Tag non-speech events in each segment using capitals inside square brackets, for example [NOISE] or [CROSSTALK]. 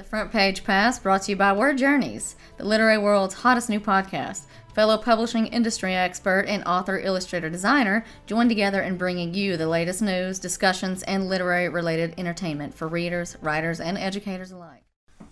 the Front Page Pass brought to you by Word Journeys, the literary world's hottest new podcast. Fellow publishing industry expert and author, illustrator, designer join together in bringing you the latest news, discussions, and literary related entertainment for readers, writers, and educators alike.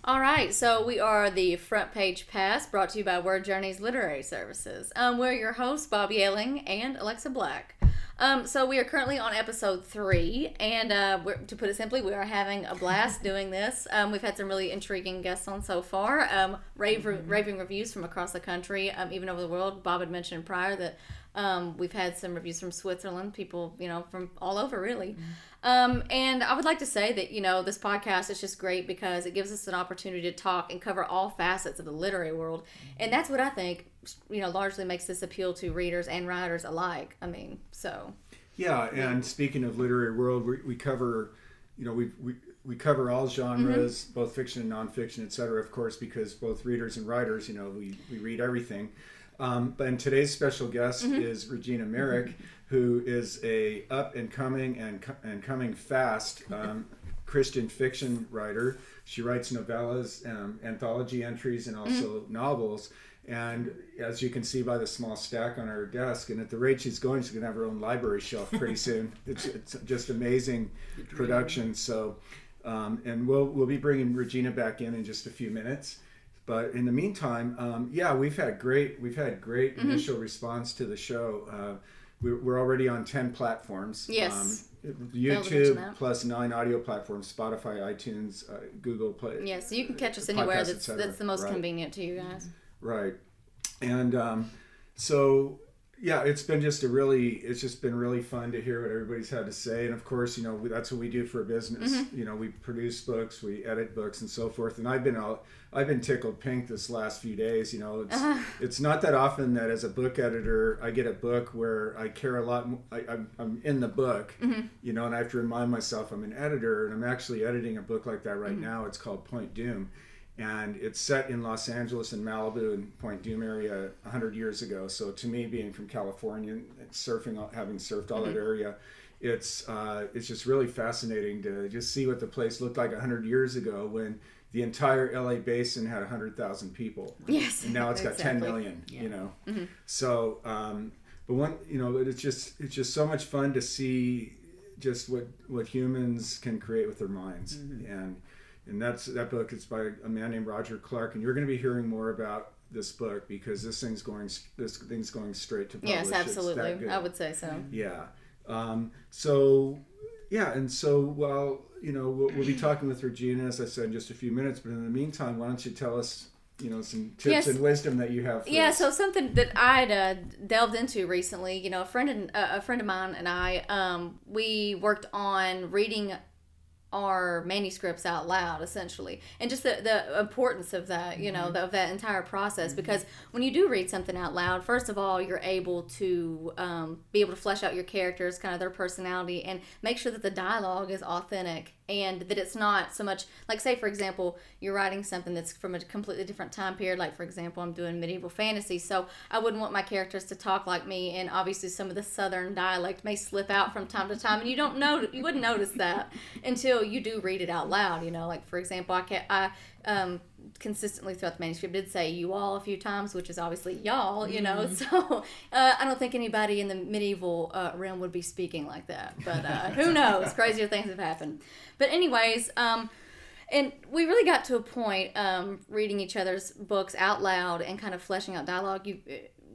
All right, so we are the Front Page Pass brought to you by Word Journeys Literary Services. Um, we're your hosts, Bobby Ailing and Alexa Black. Um, so we are currently on episode three, and uh, to put it simply, we are having a blast [LAUGHS] doing this. Um, we've had some really intriguing guests on so far, um, rave, mm-hmm. raving reviews from across the country, um, even over the world. Bob had mentioned prior that um, we've had some reviews from Switzerland, people, you know, from all over, really. Mm-hmm. Um, and I would like to say that, you know, this podcast is just great because it gives us an opportunity to talk and cover all facets of the literary world. And that's what I think, you know, largely makes this appeal to readers and writers alike. I mean, so. Yeah, and speaking of literary world, we, we cover, you know, we, we, we cover all genres, mm-hmm. both fiction and nonfiction, et cetera, of course, because both readers and writers, you know, we, we read everything. Um, but and today's special guest mm-hmm. is Regina Merrick, who is a up and coming and and coming fast um, Christian fiction writer. She writes novellas, um, anthology entries, and also mm-hmm. novels. And as you can see by the small stack on her desk, and at the rate she's going, she's going to have her own library shelf pretty [LAUGHS] soon. It's, it's just amazing production. So, um, and we'll we'll be bringing Regina back in in just a few minutes. But in the meantime, um, yeah, we've had great we've had great mm-hmm. initial response to the show. Uh, we're, we're, already on ten platforms. Yes. Um, YouTube plus nine audio platforms: Spotify, iTunes, uh, Google Play. Yes, yeah, so you can catch us anywhere that's that's the most right. convenient to you guys. Right, and um, so yeah, it's been just a really, it's just been really fun to hear what everybody's had to say. And of course, you know, that's what we do for a business. Mm-hmm. You know, we produce books, we edit books and so forth. And I've been, all, I've been tickled pink this last few days. You know, it's, uh-huh. it's not that often that as a book editor, I get a book where I care a lot. I, am in the book, mm-hmm. you know, and I have to remind myself I'm an editor and I'm actually editing a book like that right mm-hmm. now. It's called Point Dume and it's set in Los Angeles and Malibu and Point Dume area 100 years ago. So to me, being from California, surfing, having surfed all mm-hmm. that area, it's uh, it's just really fascinating to just see what the place looked like 100 years ago when the entire LA basin had 100,000 people. Yes. And now it's got exactly. 10 million, yeah. you know. Mm-hmm. So, um, but one, you know, it's just it's just so much fun to see just what what humans can create with their minds mm-hmm. and and that's that book is by a man named Roger Clark, and you're going to be hearing more about this book because this thing's going this thing's going straight to publish. Yes, absolutely. I would say so. Yeah. Um, so yeah, and so well, you know, we'll, we'll, be talking with Regina, as I said, in just a few minutes. But in the meantime, why don't you tell us? You know some tips yes. and wisdom that you have. yeah, us. so something that I'd uh, delved into recently. You know, a friend and uh, a friend of mine and I, um, we worked on reading our manuscripts out loud essentially and just the, the importance of that you know mm-hmm. the, of that entire process mm-hmm. because when you do read something out loud first of all you're able to um, be able to flesh out your characters kind of their personality and make sure that the dialogue is authentic and that it's not so much like say for example you're writing something that's from a completely different time period like for example i'm doing medieval fantasy so i wouldn't want my characters to talk like me and obviously some of the southern dialect may slip out from time to time and you don't know you wouldn't notice that until you do read it out loud you know? Like for example i can't i um, consistently throughout the manuscript did say you all a few times, which is obviously y'all, you know. Mm. [LAUGHS] So uh, I don't think anybody in the medieval uh, realm would be speaking like that. But uh, [LAUGHS] who knows? Crazier things have happened. But anyways, um, and we really got to a point um, reading each other's books out loud and kind of fleshing out dialogue. You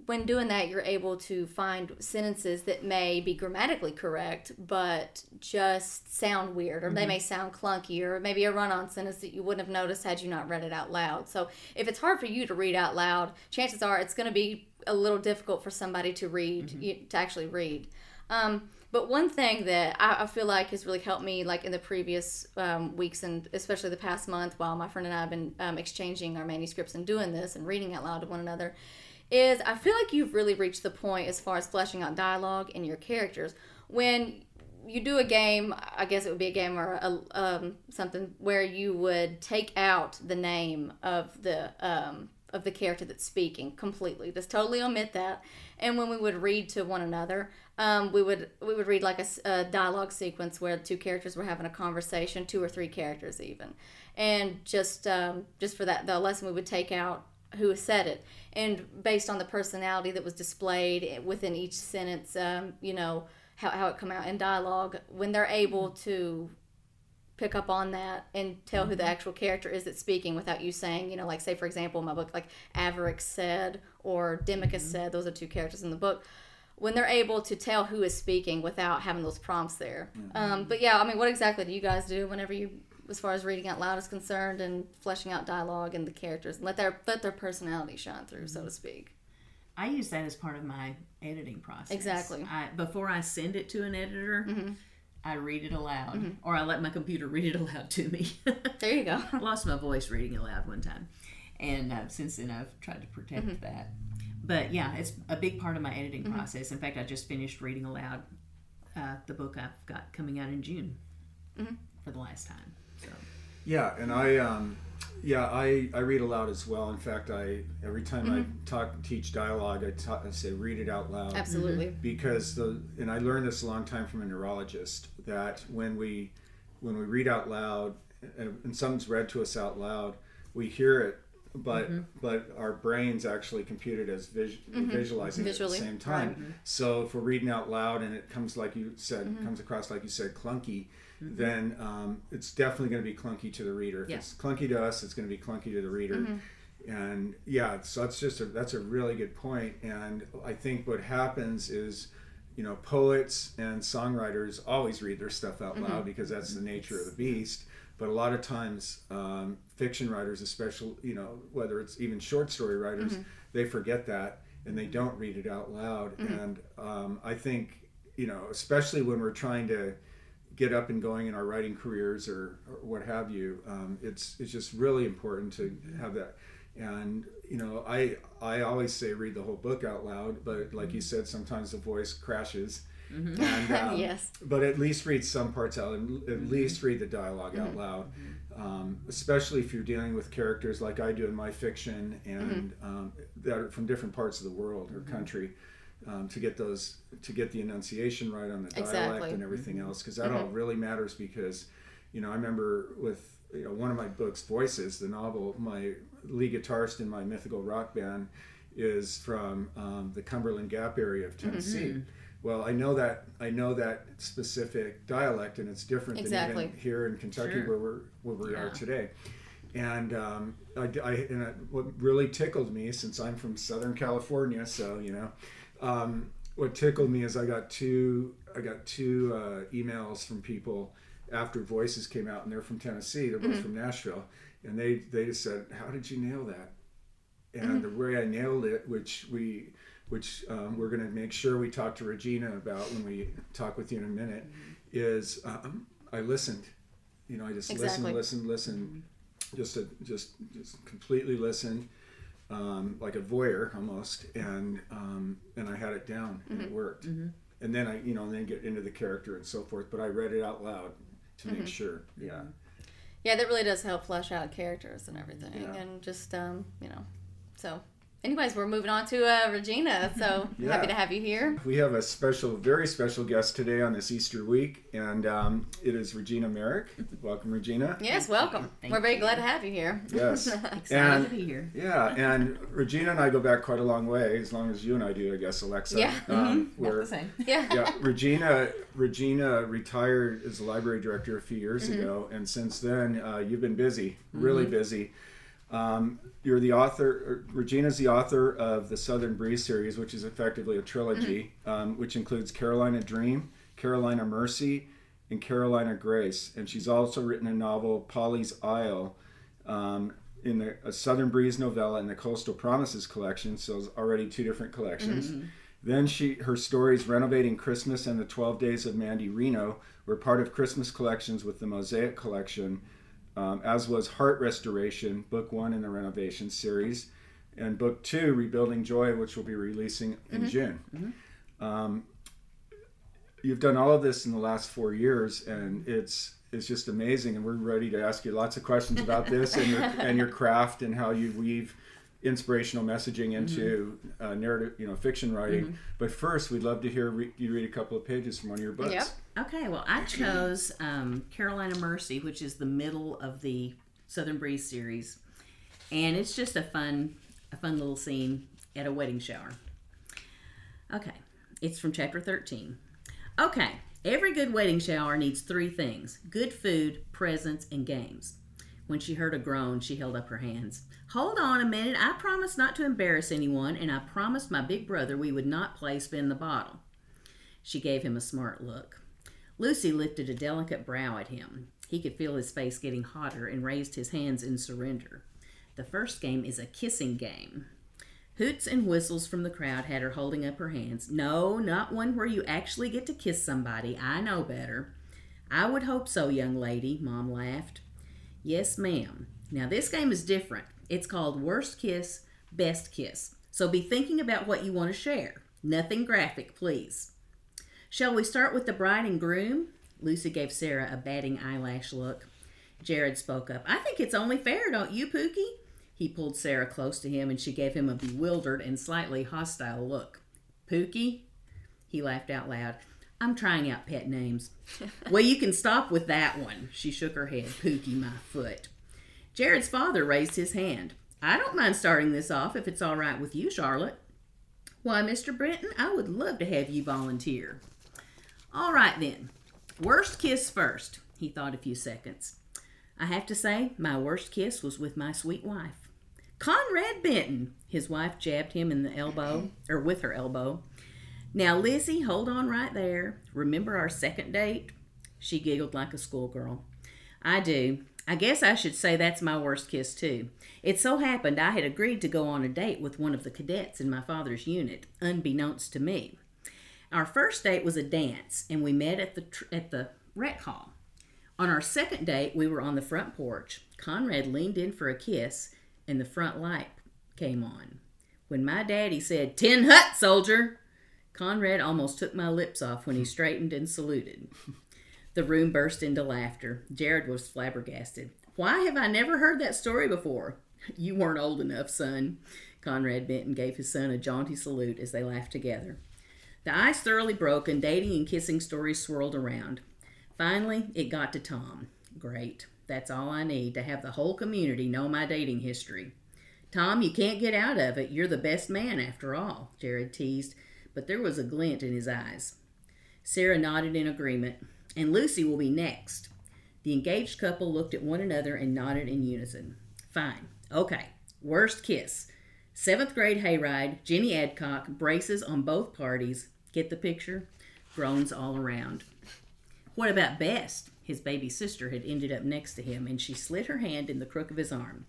when doing that, you're able to find sentences that may be grammatically correct, but just sound weird, or mm-hmm. they may sound clunky, or maybe a run on sentence that you wouldn't have noticed had you not read it out loud. So, if it's hard for you to read out loud, chances are it's going to be a little difficult for somebody to read, mm-hmm. you, to actually read. Um, but one thing that I, I, feel like has really helped me, like in the previous um, weeks and especially the past month, while my friend and I have been um, exchanging our manuscripts and doing this and reading out loud to one another, is I feel like you've really reached the point as far as fleshing out dialogue and your characters. When you do a game, I guess it would be a game or a, um, something where you would take out the name of the um, of the character that's speaking completely, just totally omit that. And when we would read to one another, um, we would we would read like a dialogue sequence where two characters were having a conversation, two or three characters even, and just um, just for that the lesson we would take out who said it, and based on the personality that was displayed within each sentence, um, you know how how it come out in dialogue when they're able to pick up on that and tell who the actual character is that's speaking without you saying, you know, like say for example in my book, like Averick said or Demicus said, those are two characters in the book. When they're able to tell who is speaking without having those prompts there. Um, but yeah, I mean, what exactly do you guys do whenever you, as far as reading out loud is concerned and fleshing out dialogue and the characters, and let their let their personality shine through, so to speak. I use that as part of my editing process. Exactly. I, before I send it to an editor, Mm-hmm. I read it aloud, or I let my computer [LAUGHS] read it aloud to me. [LAUGHS] There you go. I [LAUGHS] lost my voice reading aloud one time, and uh, since then I've tried to protect Mm-hmm. that. But yeah, it's a big part of my editing process. In fact, I just finished reading aloud uh, the book I've got coming out in June Mm-hmm. for the last time. So Yeah, and I, um, yeah, I, I read aloud as well. In fact, I every time I mm-hmm. talk teach dialogue, I, ta- I say read it out loud. Absolutely. Mm-hmm. because the and I learned this a long time from a neurologist that when we when we read out loud and, and something's read to us out loud, we hear it, but mm-hmm. but our brains actually compute it as vis- visualizing Visually, it at the same time. So if we're reading out loud and it comes like you said, comes across like you said, clunky, Mm-hmm. then um, it's definitely going to be clunky to the reader. If Yeah. it's clunky to us, it's going to be clunky to the reader. Mm-hmm. And yeah, so that's just a, that's a really good point. And I think what happens is, you know, poets and songwriters always read their stuff out loud mm-hmm. because that's the nature of the beast. But a lot of times, um, fiction writers, especially, you know, whether it's even short story writers, they forget that and they don't read it out loud. And um, I think, you know, especially when we're trying to get up and going in our writing careers or, or what have you, um, it's it's just really important to have that. And you know, I I always say read the whole book out loud, but like you said, sometimes the voice crashes. And, [LAUGHS] um, Yes. But at least read some parts out, and at least read the dialogue out loud. Um, especially if you're dealing with characters like I do in my fiction, and um, that are from different parts of the world or country, um, to get those to get the enunciation right on the dialect Exactly. and everything else, because that all really matters. Because you know, I remember with you know one of my books, Voices, the novel, my lead guitarist in my mythical rock band is from um, the Cumberland Gap area of Tennessee. Well, I know that I know that specific dialect, and it's different Exactly. than even here in Kentucky Sure. where we're where we are today. And um, I, I and I, what really tickled me, since I'm from Southern California, so you know, um, what tickled me is I got two I got two uh, emails from people after Voices came out, and they're from Tennessee. They're both from Nashville, and they they just said, "How did you nail that?" And the way I nailed it, which we which um, we're going to make sure we talk to Regina about when we talk with you in a minute, is um, I listened. You know, I just Exactly. listened, listened, listened, just a, just just completely listened, um, like a voyeur almost, and um, and I had it down and it worked. And then I, you know, then get into the character and so forth. But I read it out loud to make sure. Yeah. Yeah, that really does help flesh out characters and everything, Yeah. and just um, you know. So, anyways, we're moving on to uh, Regina. So [LAUGHS] Yeah. happy to have you here. We have a special, very special guest today on this Easter week, and um, it is Regina Merrick. [LAUGHS] Welcome, Regina. Yes, welcome. Thank we're very you. glad to have you here. Yes. [LAUGHS] excited And- to be here. Yeah, and Regina and I go back quite a long way, as long as you and I do, I guess, Alexa. Yeah. Um, Not we're- the same. Yeah. yeah, Regina. Regina retired as a library director a few years Mm-hmm. ago, and since then, uh, you've been busy, really busy. Um, you're the author. er, Regina's the author of the Southern Breeze series, which is effectively a trilogy, Mm-hmm. um, which includes Carolina Dream, Carolina Mercy, and Carolina Grace. And she's also written a novel, Pawleys Isle, um, in the a Southern Breeze novella in the Coastal Promises collection. So it's already two different collections. Then she her stories Renovating Christmas and the 12 Days of Mandy Reno were part of Christmas collections with the Mosaic collection, um, as was Heart Restoration, book one in the Renovation series, and book two, Rebuilding Joy, which we'll be releasing in June. Um, you've done all of this in the last four years, and it's it's just amazing. And we're ready to ask you lots of questions about this and your and your craft and how you weave inspirational messaging into uh, narrative, you know, fiction writing. But first, we'd love to hear re- you read a couple of pages from one of your books. Yep. Okay, well, I [CLEARS THROAT] chose um, Carolina Mercy, which is the middle of the Southern Breeze series, and it's just a fun, a fun little scene at a wedding shower. Okay, it's from chapter thirteen. Okay, every good wedding shower needs three things: good food, presents, and games. When she heard a groan, she held up her hands. Hold on a minute. I promised not to embarrass anyone, and I promised my big brother we would not play spin the bottle. She gave him a smart look. Lucy lifted a delicate brow at him. He could feel his face getting hotter and raised his hands in surrender. The first game is a kissing game. Hoots and whistles from the crowd had her holding up her hands. No, not one where you actually get to kiss somebody. I know better. I would hope so, young lady, Mom laughed. Yes, ma'am. Now, this game is different. It's called Worst Kiss, Best Kiss. So be thinking about what you want to share. Nothing graphic, please. Shall we start with the bride and groom? Lucy gave Sarah a batting eyelash look. Jared spoke up. I think it's only fair, don't you, Pookie? He pulled Sarah close to him and she gave him a bewildered and slightly hostile look. Pookie? He laughed out loud. I'm trying out pet names. [LAUGHS] well, you can stop with that one. She shook her head. Pookie, my foot. Jared's father raised his hand. I don't mind starting this off if it's all right with you, Charlotte. Why, Mr. Brenton, I would love to have you volunteer. All right then. Worst kiss first, he thought a few seconds. I have to say, my worst kiss was with my sweet wife. Conrad Benton, his wife jabbed him in the elbow, or with her elbow. Now, Lizzie, hold on right there. Remember our second date? She giggled like a schoolgirl. I do. I guess I should say that's my worst kiss, too. It so happened I had agreed to go on a date with one of the cadets in my father's unit, unbeknownst to me. Our first date was a dance, and we met at the tr- at the rec hall. On our second date, we were on the front porch. Conrad leaned in for a kiss, and the front light came on. When my daddy said, Tin hut, soldier! Conrad almost took my lips off when he [LAUGHS] straightened and saluted. The room burst into laughter. Jared was flabbergasted. Why have I never heard that story before? You weren't old enough, son. Conrad Benton gave his son a jaunty salute as they laughed together. The ice thoroughly broke, and dating and kissing stories swirled around. Finally, it got to Tom. Great. That's all I need to have the whole community know my dating history. Tom, you can't get out of it. You're the best man after all, Jared teased, but there was a glint in his eyes. Sarah nodded in agreement, and Lucy will be next. The engaged couple looked at one another and nodded in unison. Fine. Okay. Worst kiss. Seventh grade hayride, Jenny Adcock, braces on both parties. Get the picture? Groans all around. What about best? His baby sister had ended up next to him, and she slid her hand in the crook of his arm.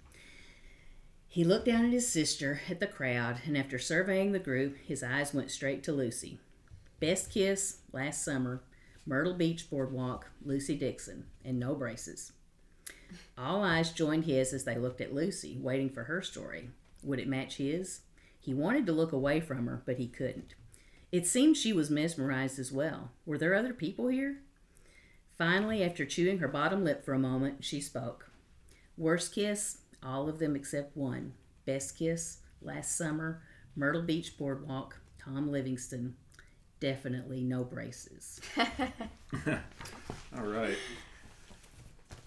He looked down at his sister, at the crowd, and after surveying the group, his eyes went straight to Lucy. Best kiss last summer, Myrtle Beach Boardwalk, Lucy Dixon, and no braces. All eyes joined his as they looked at Lucy, waiting for her story. Would it match his? He wanted to look away from her, but he couldn't. It seemed she was mesmerized as well. Were there other people here? Finally, after chewing her bottom lip for a moment, she spoke. Worst kiss, all of them except one. Best kiss, last summer, Myrtle Beach Boardwalk, Tom Livingston. Definitely no braces. [LAUGHS] All right.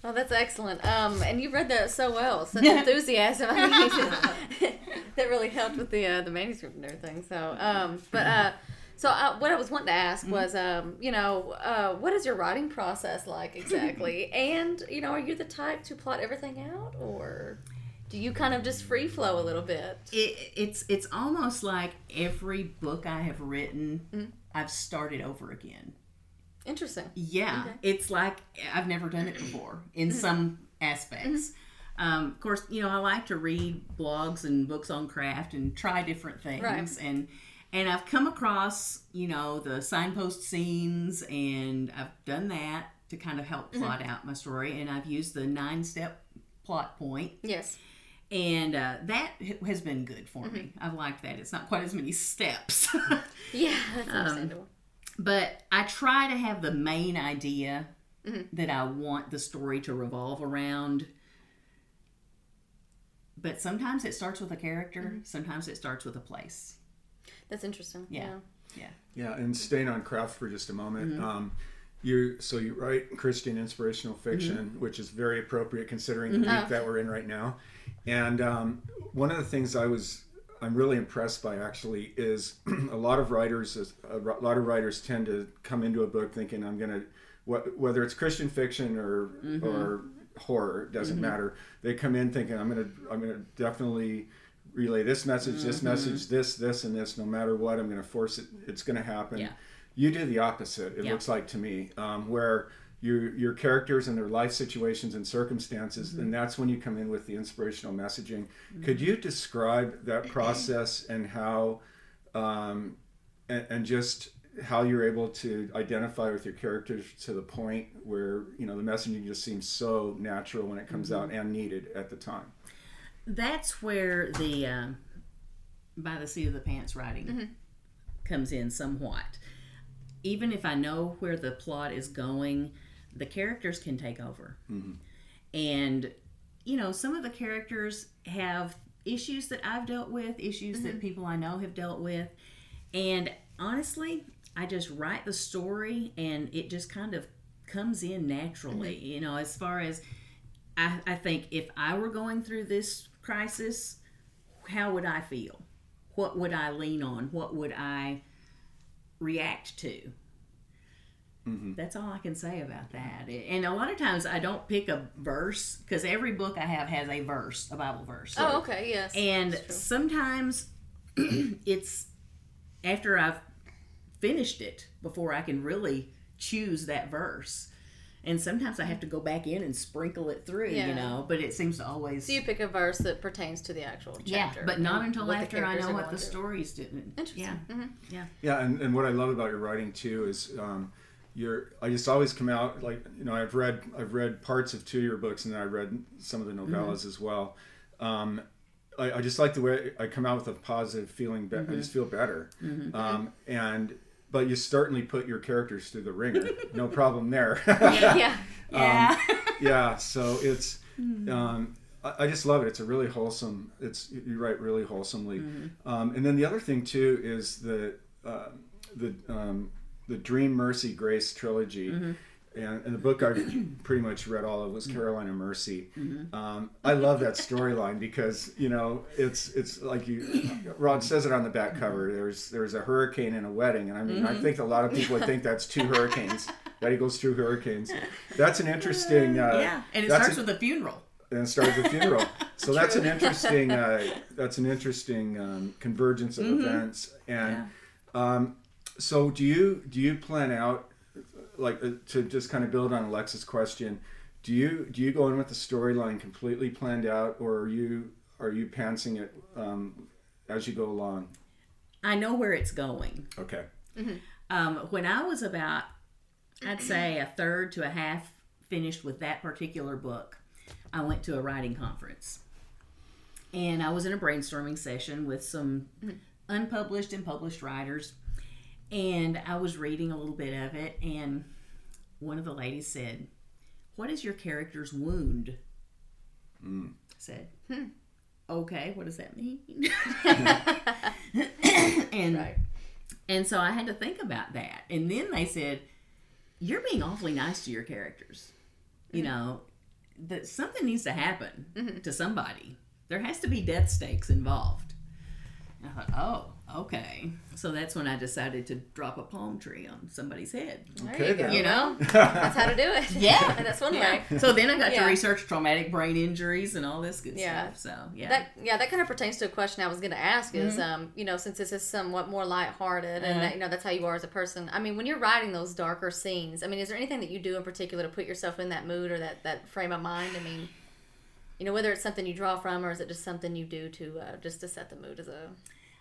Oh, that's excellent. Um, and you read that so well, such [LAUGHS] enthusiasm. I mean, [LAUGHS] that really helped with the uh, the manuscript and everything. So, um, but uh, so uh, what I was wanting to ask was, um, you know, uh, what is your writing process like exactly? and you know, are you the type to plot everything out, or do you kind of just free flow a little bit? It, it's it's almost like every book I have written, I've started over again. Interesting. Yeah, it's like I've never done it before in some aspects. Um, of course, you know I like to read blogs and books on craft and try different things, Right. and and I've come across you know the signpost scenes, and I've done that to kind of help plot out my story, and I've used the nine step plot point Yes. and uh, that has been good for me. I've liked that. It's not quite as many steps, [LAUGHS] [LAUGHS] Yeah, that's understandable. but I try to have the main idea that I want the story to revolve around but sometimes it starts with a character. Sometimes it starts with a place. That's interesting. Yeah. Yeah. Yeah, and staying on craft for just a moment. Mm-hmm. Um, you so you write Christian inspirational fiction, Mm-hmm. which is very appropriate considering the week Oh. that we're in right now. And um, one of the things I was I'm really impressed by actually is [CLEARS THROAT] a lot of writers a lot of writers tend to come into a book thinking I'm gonna whether it's Christian fiction or Mm-hmm. or horror it doesn't matter. They come in thinking I'm gonna I'm gonna definitely relay this message, this Mm-hmm. message, this, this, and this. No matter what, I'm going to force it. It's going to happen. Yeah. You do the opposite. It Yeah. looks like to me, um, where your your characters and their life situations and circumstances, Mm-hmm. and that's when you come in with the inspirational messaging. Could you describe that [CLEARS THROAT] process and how, um, and, and just how you're able to identify with your characters to the point where you know the messaging just seems so natural when it comes Mm-hmm. out and needed at the time. That's where the um, by the seat of the pants writing comes in somewhat. Even if I know where the plot is going, the characters can take over. Mm-hmm. And, you know, some of the characters have issues that I've dealt with, issues that mm-hmm. people I know have dealt with. And honestly, I just write the story and it just kind of comes in naturally. Mm-hmm. You know, as far as I, I think if I were going through this crisis, how would I feel? What would I lean on? What would I react to? That's all I can say about that. And a lot of times I don't pick a verse because every book I have has a verse, a Bible verse. Oh, okay. Yes. And sometimes [CLEARS THROAT] it's after I've finished it before I can really choose that verse. And sometimes I have to go back in and sprinkle it through, Yeah. you know, but it seems to always. So you pick a verse that pertains to the actual yeah, chapter. but not until after I know what the through. story's doing. Interesting. Yeah. Mhm. Yeah, and, and what I love about your writing too is um, you're I just always come out like you know I've read I've read parts of two of your books and then I read some of the novellas as well. Um, I, I just like the way I come out with a positive feeling. Be- I just feel better, um, and but you certainly put your characters through the wringer. no [LAUGHS] problem there. Yeah. Yeah. [LAUGHS] yeah so it's um, I, just love it it's a really wholesome it's you write really wholesomely um, and then the other thing too is the uh, the um, the dream mercy grace trilogy and, and the book I've pretty much read all of was Carolina Mercy. Um, I love that storyline because you know it's it's like you. Rod says it on the back cover. There's there's a hurricane and a wedding, and I mean I think a lot of people would think that's two hurricanes. that he goes through hurricanes. That's an interesting. Uh, yeah. And it starts a- with a funeral. and it starts with a funeral. [LAUGHS] So that's an interesting uh, [LAUGHS] that's an interesting um, convergence of events. And um, so do you do you plan out like uh, to just kind of build on Alexa's question? Do you do you go in with the storyline completely planned out, or are you are you pantsing it um, as you go along? I know where it's going. Okay. Um, when I was about, I'd say a third to a half finished with that particular book, I went to a writing conference. And I was in a brainstorming session with some unpublished and published writers. And I was reading a little bit of it. And one of the ladies said, What is your character's wound? Mm. I said, hmm, Okay, what does that mean? [LAUGHS] and Right. and so I had to think about that. And then they said, You're being awfully nice to your characters. You mm-hmm. know, that something needs to happen mm-hmm. to somebody. There has to be death stakes involved. And I thought, Oh, okay. So that's when I decided to drop a palm tree on somebody's head. There Okay, you go. You know? [LAUGHS] That's how to do it. Yeah. [LAUGHS] that's one Yeah. way. So then I got Yeah. to research traumatic brain injuries and all this good Yeah. stuff. So yeah. That yeah, that kind of pertains to a question I was going to ask. Is Mm-hmm. um, you know, since this is somewhat more lighthearted, and Uh-huh. that, you know that's how you are as a person. I mean, when you're writing those darker scenes, I mean, is there anything that you do in particular to put yourself in that mood or that that frame of mind? I mean, you know, whether it's something you draw from or is it just something you do to uh, just to set the mood as a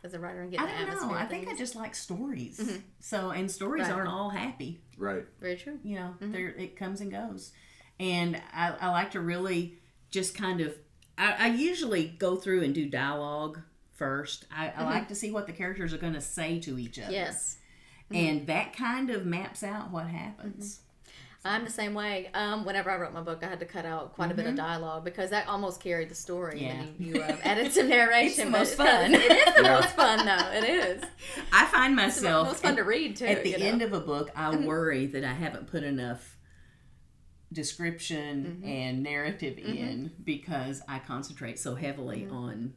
as a writer and get I the don't know. I think I just like stories. Mm-hmm. So and stories Right. aren't all happy. Right. very true. you know mm-hmm. there it comes and goes and I, I like to really just kind of I, I usually go through and do dialogue first i, I mm-hmm. like to see what the characters are going to say to each other Yes. and that kind of maps out what happens I'm the same way. Um, whenever I wrote my book, I had to cut out quite a bit of dialogue because that almost carried the story. Yeah. And you, you uh, [LAUGHS] added some narration. the but most [LAUGHS] fun. It is the Yeah. most fun, though. It is. I find myself. It's the myself most fun at, to read too. at the you know? end of a book, I worry that I haven't put enough description Mm-hmm. and narrative in because I concentrate so heavily Mm-hmm. on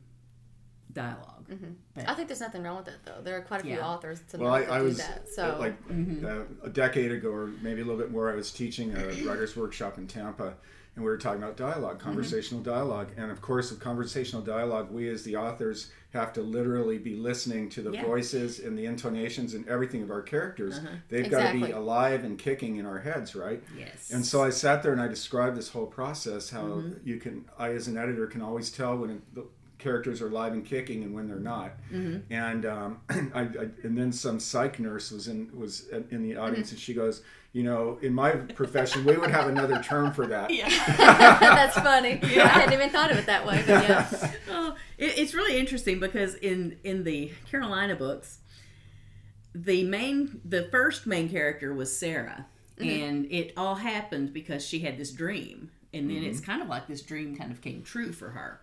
dialog mm-hmm. But I think there's nothing wrong with it though. There are quite a few Yeah. authors to Well, know I, I do was that. uh, So like mm-hmm. uh, a decade ago, or maybe a little bit more. I was teaching a [CLEARS THROAT] writers' workshop in Tampa, and we were talking about dialogue, mm-hmm. conversational dialogue, and of course, with conversational dialogue, we as the authors have to literally be listening to the Yeah. voices and the intonations and everything of our characters. Uh-huh. They've got to be alive and kicking in our heads, right? yes. And so I sat there and I described this whole process how you can, I as an editor can always tell when the characters are live and kicking and when they're not. Mm-hmm. And um, [CLEARS THROAT] I, I, and then some psych nurse was in was in the audience and she goes, you know, in my profession we would have another term for that. yeah. [LAUGHS] that's funny. I hadn't even thought of it that way. But yeah. [LAUGHS] oh, it, it's really interesting because in in the Carolina books, the main the first main character was Sarah, mm-hmm. and it all happened because she had this dream, and then mm-hmm. it's kind of like this dream kind of came true for her.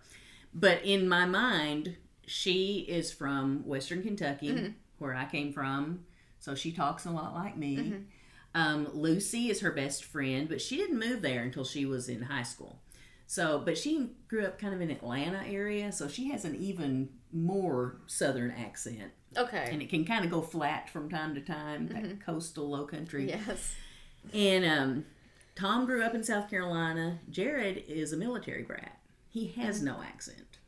But in my mind, she is from Western Kentucky, where I came from, so she talks a lot like me. Um, Lucy is her best friend, but she didn't move there until she was in high school. So, but she grew up kind of in Atlanta area, so she has an even more southern accent, Okay. and it can kind of go flat from time to time, that coastal low country. Yes. And um, Tom grew up in South Carolina. Jared is a military brat. He has no accent.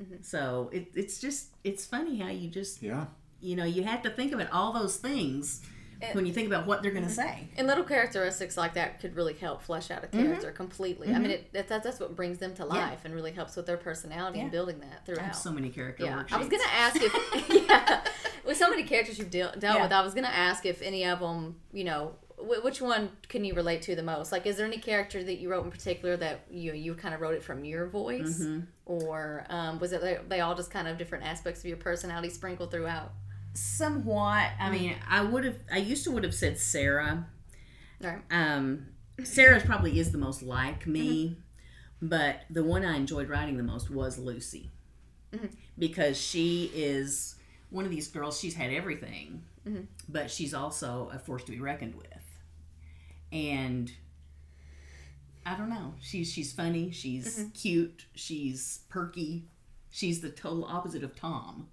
Mm-hmm. So it, it's just it's funny how you just Yeah. you know you have to think about all those things when you think about what they're going to mm-hmm. say. And little characteristics like that could really help flesh out a Mm-hmm. character completely. I mean, mm-hmm. it, that, that's what brings them to life and really helps with their personality and building that I have throughout. so many character Yeah. I was gonna ask if [LAUGHS] [LAUGHS] yeah, with so many characters you've deal, dealt Yeah. with, I was gonna ask if any of them, you know, wh- which one can you relate to the most? Like, is there any character that you wrote in particular that you you kind of wrote it from your voice, Mm-hmm. or um, was it they, they all just kind of different aspects of your personality sprinkled throughout? somewhat. I mean, I would have. I used to would have said Sarah. Right. Um, Sarah probably is the most like me, but the one I enjoyed writing the most was Lucy, because she is one of these girls. She's had everything, but she's also a force to be reckoned with, and. I don't know. She's she's funny. She's cute. She's perky. She's the total opposite of Tom.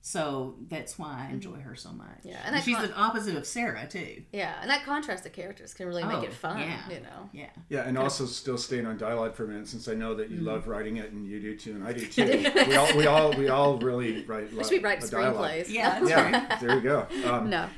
So that's why I enjoy her so much. Yeah, and that she's con- the opposite of Sarah too. Yeah, and that contrast of characters can really make Oh, it fun. yeah. You know. Yeah. Yeah, and also still staying on dialogue for a minute, since I know that you Mm-hmm. love writing it, and you do too, and I do [LAUGHS] too. we all, we all, we all really write. We should be screenplays. Yeah, that's Yeah, there you go. [LAUGHS] Um, no.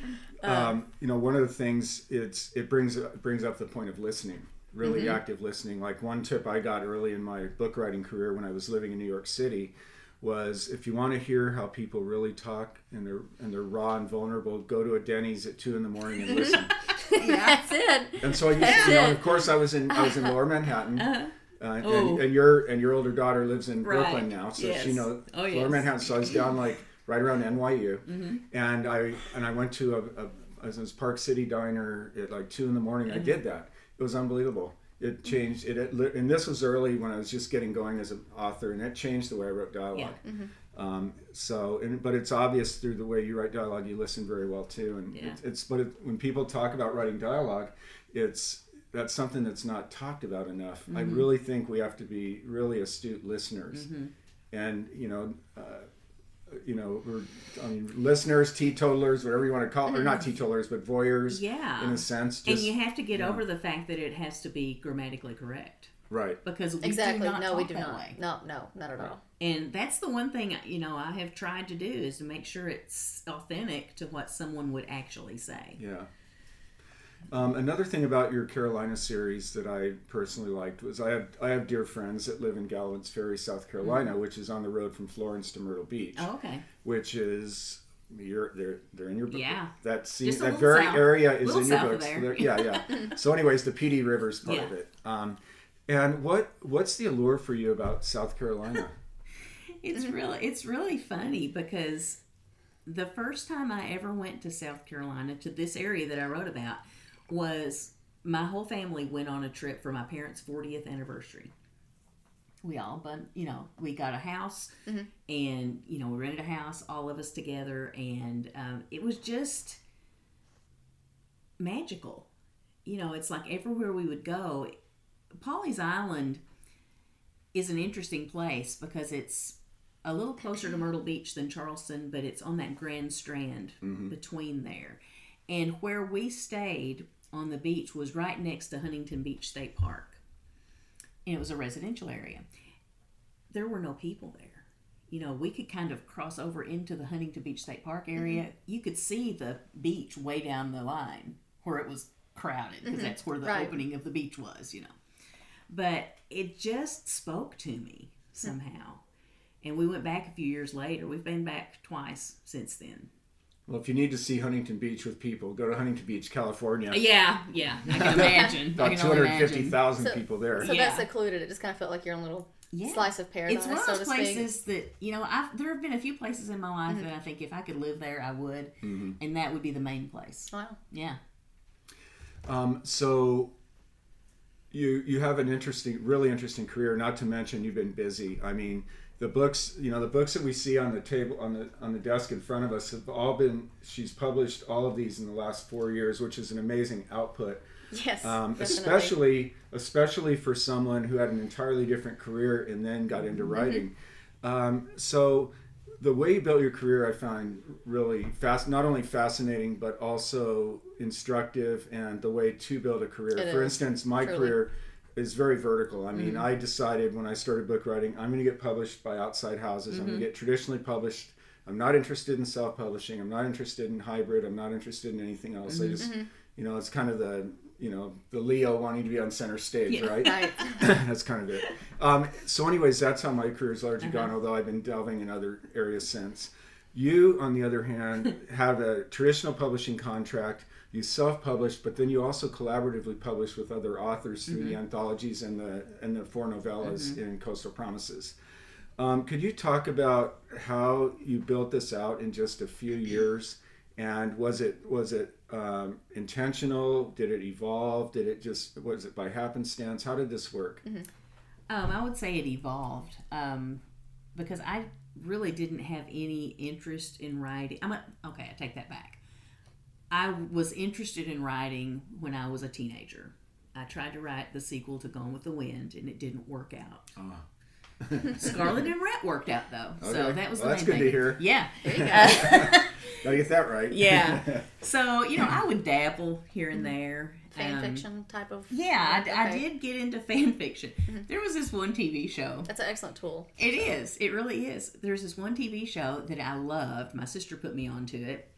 Um, you know, one of the things it's it brings it brings up the point of listening, really Mm-hmm. active listening. Like one tip I got early in my book writing career when I was living in New York City was if you want to hear how people really talk and they're and they're raw and vulnerable, go to a Denny's at two in the morning and listen. [LAUGHS] That's it. and so I used to, you know, of course, I was in I was in Lower Manhattan. Uh, and, Oh. and your and your older daughter lives in Right. Brooklyn now, so Yes. she knows Oh, Lower yes. Mm-hmm. Manhattan. So I was down like right around NYU, and I and I went to a, a I was in this Park City diner at like two in the morning. I Mm-hmm. did that. It was unbelievable. It changed it, it. And this was early when I was just getting going as an author, and it changed the way I wrote dialogue. Um, so, and, but it's obvious through the way you write dialogue, you listen very well too. And Yeah. it's, it's but it, when people talk about writing dialogue, it's that's something that's not talked about enough. I really think we have to be really astute listeners, and you know. Uh, you know, we're, I mean, listeners, teetotalers, whatever you want to call, or not mm. teetotalers, but voyeurs, Yeah. in a sense. and you have to get over the fact that it has to be grammatically correct right. because we Exactly. do not No, we do not. way. No, no, not at all. And that's the one thing you know I have tried to do is to make sure it's authentic to what someone would actually say. Yeah. Um, another thing about your Carolina series that I personally liked was I have I have dear friends that live in Galivants Ferry, South Carolina, which is on the road from Florence to Myrtle Beach, Oh, okay. which is you're they're they're in your book. Yeah. That scene, that very south. area is in your books. Yeah, yeah. [LAUGHS] so, anyways, the Pee Dee River's part of it. Um, and what what's the allure for you about South Carolina? [LAUGHS] It's really it's really funny because the first time I ever went to South Carolina to this area that I wrote about was my whole family went on a trip for my parents' 40th anniversary. We all, but you know, we got a house, Mm-hmm. and you know, we rented a house, all of us together, and um, it was just magical. You know, it's like everywhere we would go, Pawleys Island is an interesting place because it's a little closer to Myrtle Beach than Charleston, but it's on that Grand Strand between there. And where we stayed on the beach was right next to Huntington Beach State Park. And it was a residential area. There were no people there. You know, we could kind of cross over into the Huntington Beach State Park mm-hmm. area. You could see the beach way down the line where it was crowded because mm-hmm. that's where the Right. opening of the beach was, you know. But it just spoke to me hmm. somehow. And we went back a few years later. We've been back twice since then. Well, if you need to see Huntington Beach with people, go to Huntington Beach, California. Yeah, yeah, I can [LAUGHS] imagine. About I two can only hundred fifty imagine. thousand So- people there. So Yeah. that's secluded. It just kind of felt like your own little Yeah. slice of paradise, It's one of so those to speak. places that you know. I've, there have been a few places in my life that I think if I could live there, I would, and that would be the main place. Wow. Yeah. Um, so you you have an interesting, really interesting career. Not to mention you've been busy. I mean, the books, you know, the books that we see on the table on the on the desk in front of us have all been. She's published all of these in the last four years, which is an amazing output. Yes. Um, especially especially for someone who had an entirely different career and then got into Mm-hmm. writing. Um, so the way you built your career, I find really fast, not only fascinating but also instructive, and the way to build a career. It for is, instance, my truly. career is very vertical. I Mm-hmm. mean, I decided when I started book writing, I'm going to get published by outside houses. I'm Mm-hmm. going to get traditionally published. I'm not interested in self-publishing. I'm not interested in hybrid. I'm not interested in anything else. I Mm-hmm. just, you know, it's kind of the, you know, the Leo wanting to be on center stage, Yeah. right? Right. [LAUGHS] that's kind of it. Um, so, anyways, that's how my career career's largely Uh-huh. gone. Although I've been delving in other areas since. You, on the other hand, [LAUGHS] have a traditional publishing contract. You self-published, but then you also collaboratively published with other authors through Mm-hmm. the anthologies and the and the four novellas in Coastal Promises. Um, could you talk about how you built this out in just a few years? And was it was it um, intentional? Did it evolve? Did it just was it by happenstance? How did this work? Um, I would say it evolved um, because I really didn't have any interest in writing. I'm a, okay. I take that back. I was interested in writing when I was a teenager. I tried to write the sequel to Gone with the Wind, and it didn't work out. Ah. [LAUGHS] Scarlett and Rhett worked out though, so that was Well, the that's main good to thing. hear. Yeah. [LAUGHS] There. [LAUGHS] Gotta get that right. Yeah. So you know, I would dabble here and mm-hmm. there. Fan Um, fiction type of. Yeah, I, I did get into fan fiction. Mm-hmm. There was this one TV show. That's an excellent tool. It is. It really is. There's this one TV show that I loved. My sister put me onto it,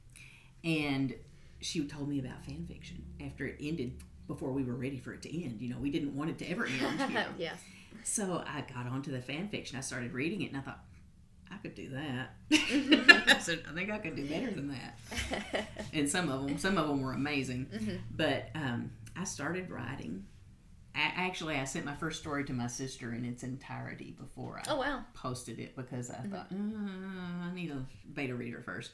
and she told me about fan fiction after it ended. Before we were ready for it to end, you know, we didn't want it to ever end. You [LAUGHS] know? yeah. So I got onto the fan fiction. I started reading it, and I thought I could do that. [LAUGHS] I said, I think I could do better than that. And some of them, some of them were amazing. But um, I started writing. I, actually, I sent my first story to my sister in its entirety before I Oh wow. posted it because I thought "Uh, I need a beta reader first,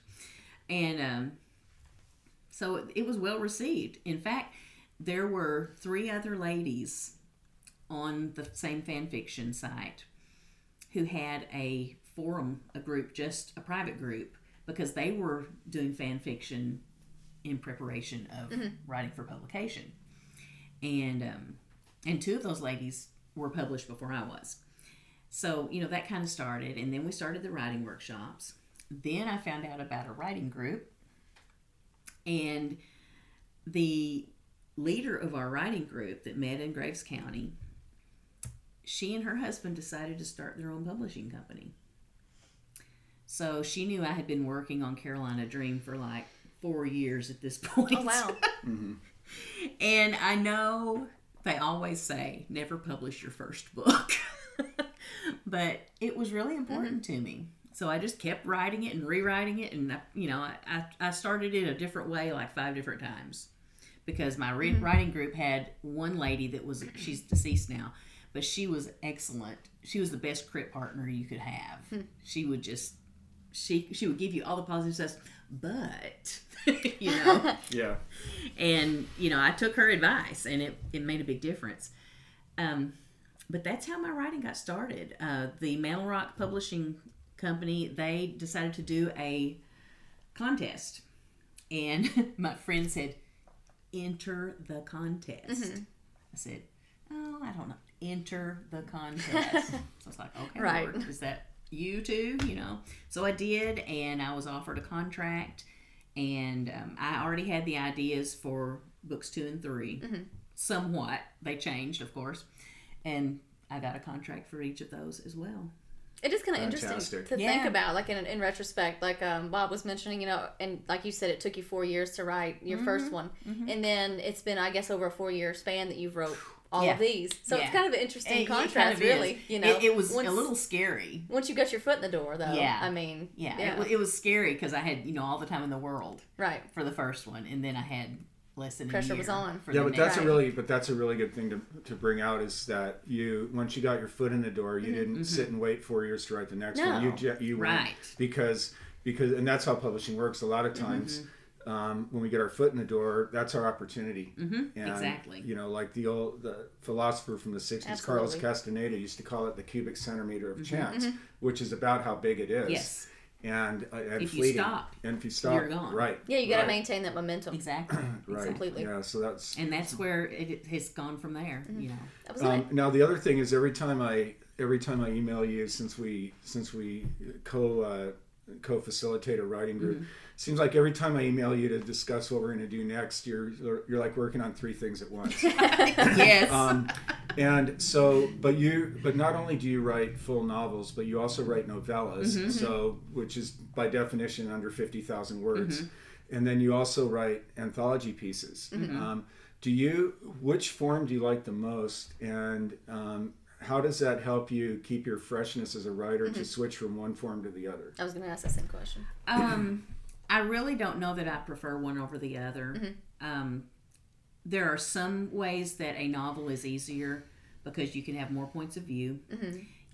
and um, so it, it was well received. In fact, there were three other ladies on the same fan fiction site who had a forum, a group, just a private group, because they were doing fan fiction in preparation of writing for publication, and um, and two of those ladies were published before I was. So, you know, that kind of started. And then we started the writing workshops. Then I found out about a writing group. And the leader of our writing group that met in Graves County, she and her husband decided to start their own publishing company. So she knew I had been working on Carolina Dream for like four years at this [LAUGHS] point. Oh wow. Mm-hmm. And I know they always say never publish your first book. [LAUGHS] but it was really important mm-hmm. to me. So I just kept writing it and rewriting it. And, I, you know, I, I, I started it a different way like five different times because my re- writing group had one lady that was, she's deceased now, but she was excellent. She was the best crit partner you could have. She would just she she would give you all the positive stuff, but [LAUGHS] you know, [LAUGHS] Yeah. and you know, I took her advice, and it it made a big difference. Um, but that's how my writing got started. Uh, the Mantle Rock Publishing Company they decided to do a contest, and [LAUGHS] my friend said, "Enter the contest." I said, "Oh, I don't know. Enter the contest." [LAUGHS] so I was like, "Okay, Right. Lord, is that you too?" You know. So I did, and I was offered a contract, and um, I already had the ideas for books two and 3 Somewhat, they changed, of course, and I got a contract for each of those as well. It is kind of interesting Fantastic. to think about, like in, in retrospect, like um, Bob was mentioning, you know, and like you said, it took you four years to write your Mm-hmm. first one, and then it's been, I guess, over a four year span that you've wrote all Yeah. of these. So Yeah. it's kind of an interesting It- it contrast, kind of is. really. You know, it, it was once, a little scary. once you got your foot in the door, though. Yeah. I mean, Yeah, yeah, It, it was scary because I had you know all the time in the world right. for the first one, and then I had less than Pressure year was on. For Yeah, the but that's next. a really but that's a really good thing to, to bring out is that you once you got your foot in the door, you didn't sit and wait four years to write the next one. You No. ju- you went- Right. because because and that's how publishing works. A lot of times. Um, when we get our foot in the door, that's our opportunity. Mhm, And, exactly. You know, like the old the philosopher from the '60s, Carlos Castaneda, used to call it the cubic centimeter of chance, which is about how big it is. Mm-hmm. Yes, And, uh, and If you stop, and if you stop, you're gone. right? Yeah, you got to right, maintain that momentum. exactly. [CLEARS THROAT] right. completely. Yeah, so that's And that's where it, it has gone from there. You know. Absolutely. Um, now the other thing is every time I every time I email you since we since we co uh, co facilitate a writing group, seems like every time I email you to discuss what we're going to do next, you're you're like working on three things at once. [LAUGHS] yes. um, and so, but you but not only do you write full novels, but you also write novellas. So which is by definition under fifty thousand words, and then you also write anthology pieces. Um, do you which form do you like the most and um, how does that help you keep your freshness as a writer to switch from one form to the other I was going to ask that same question. I really don't know that I prefer one over the other. Um, there are some ways that a novel is easier because you can have more points of view.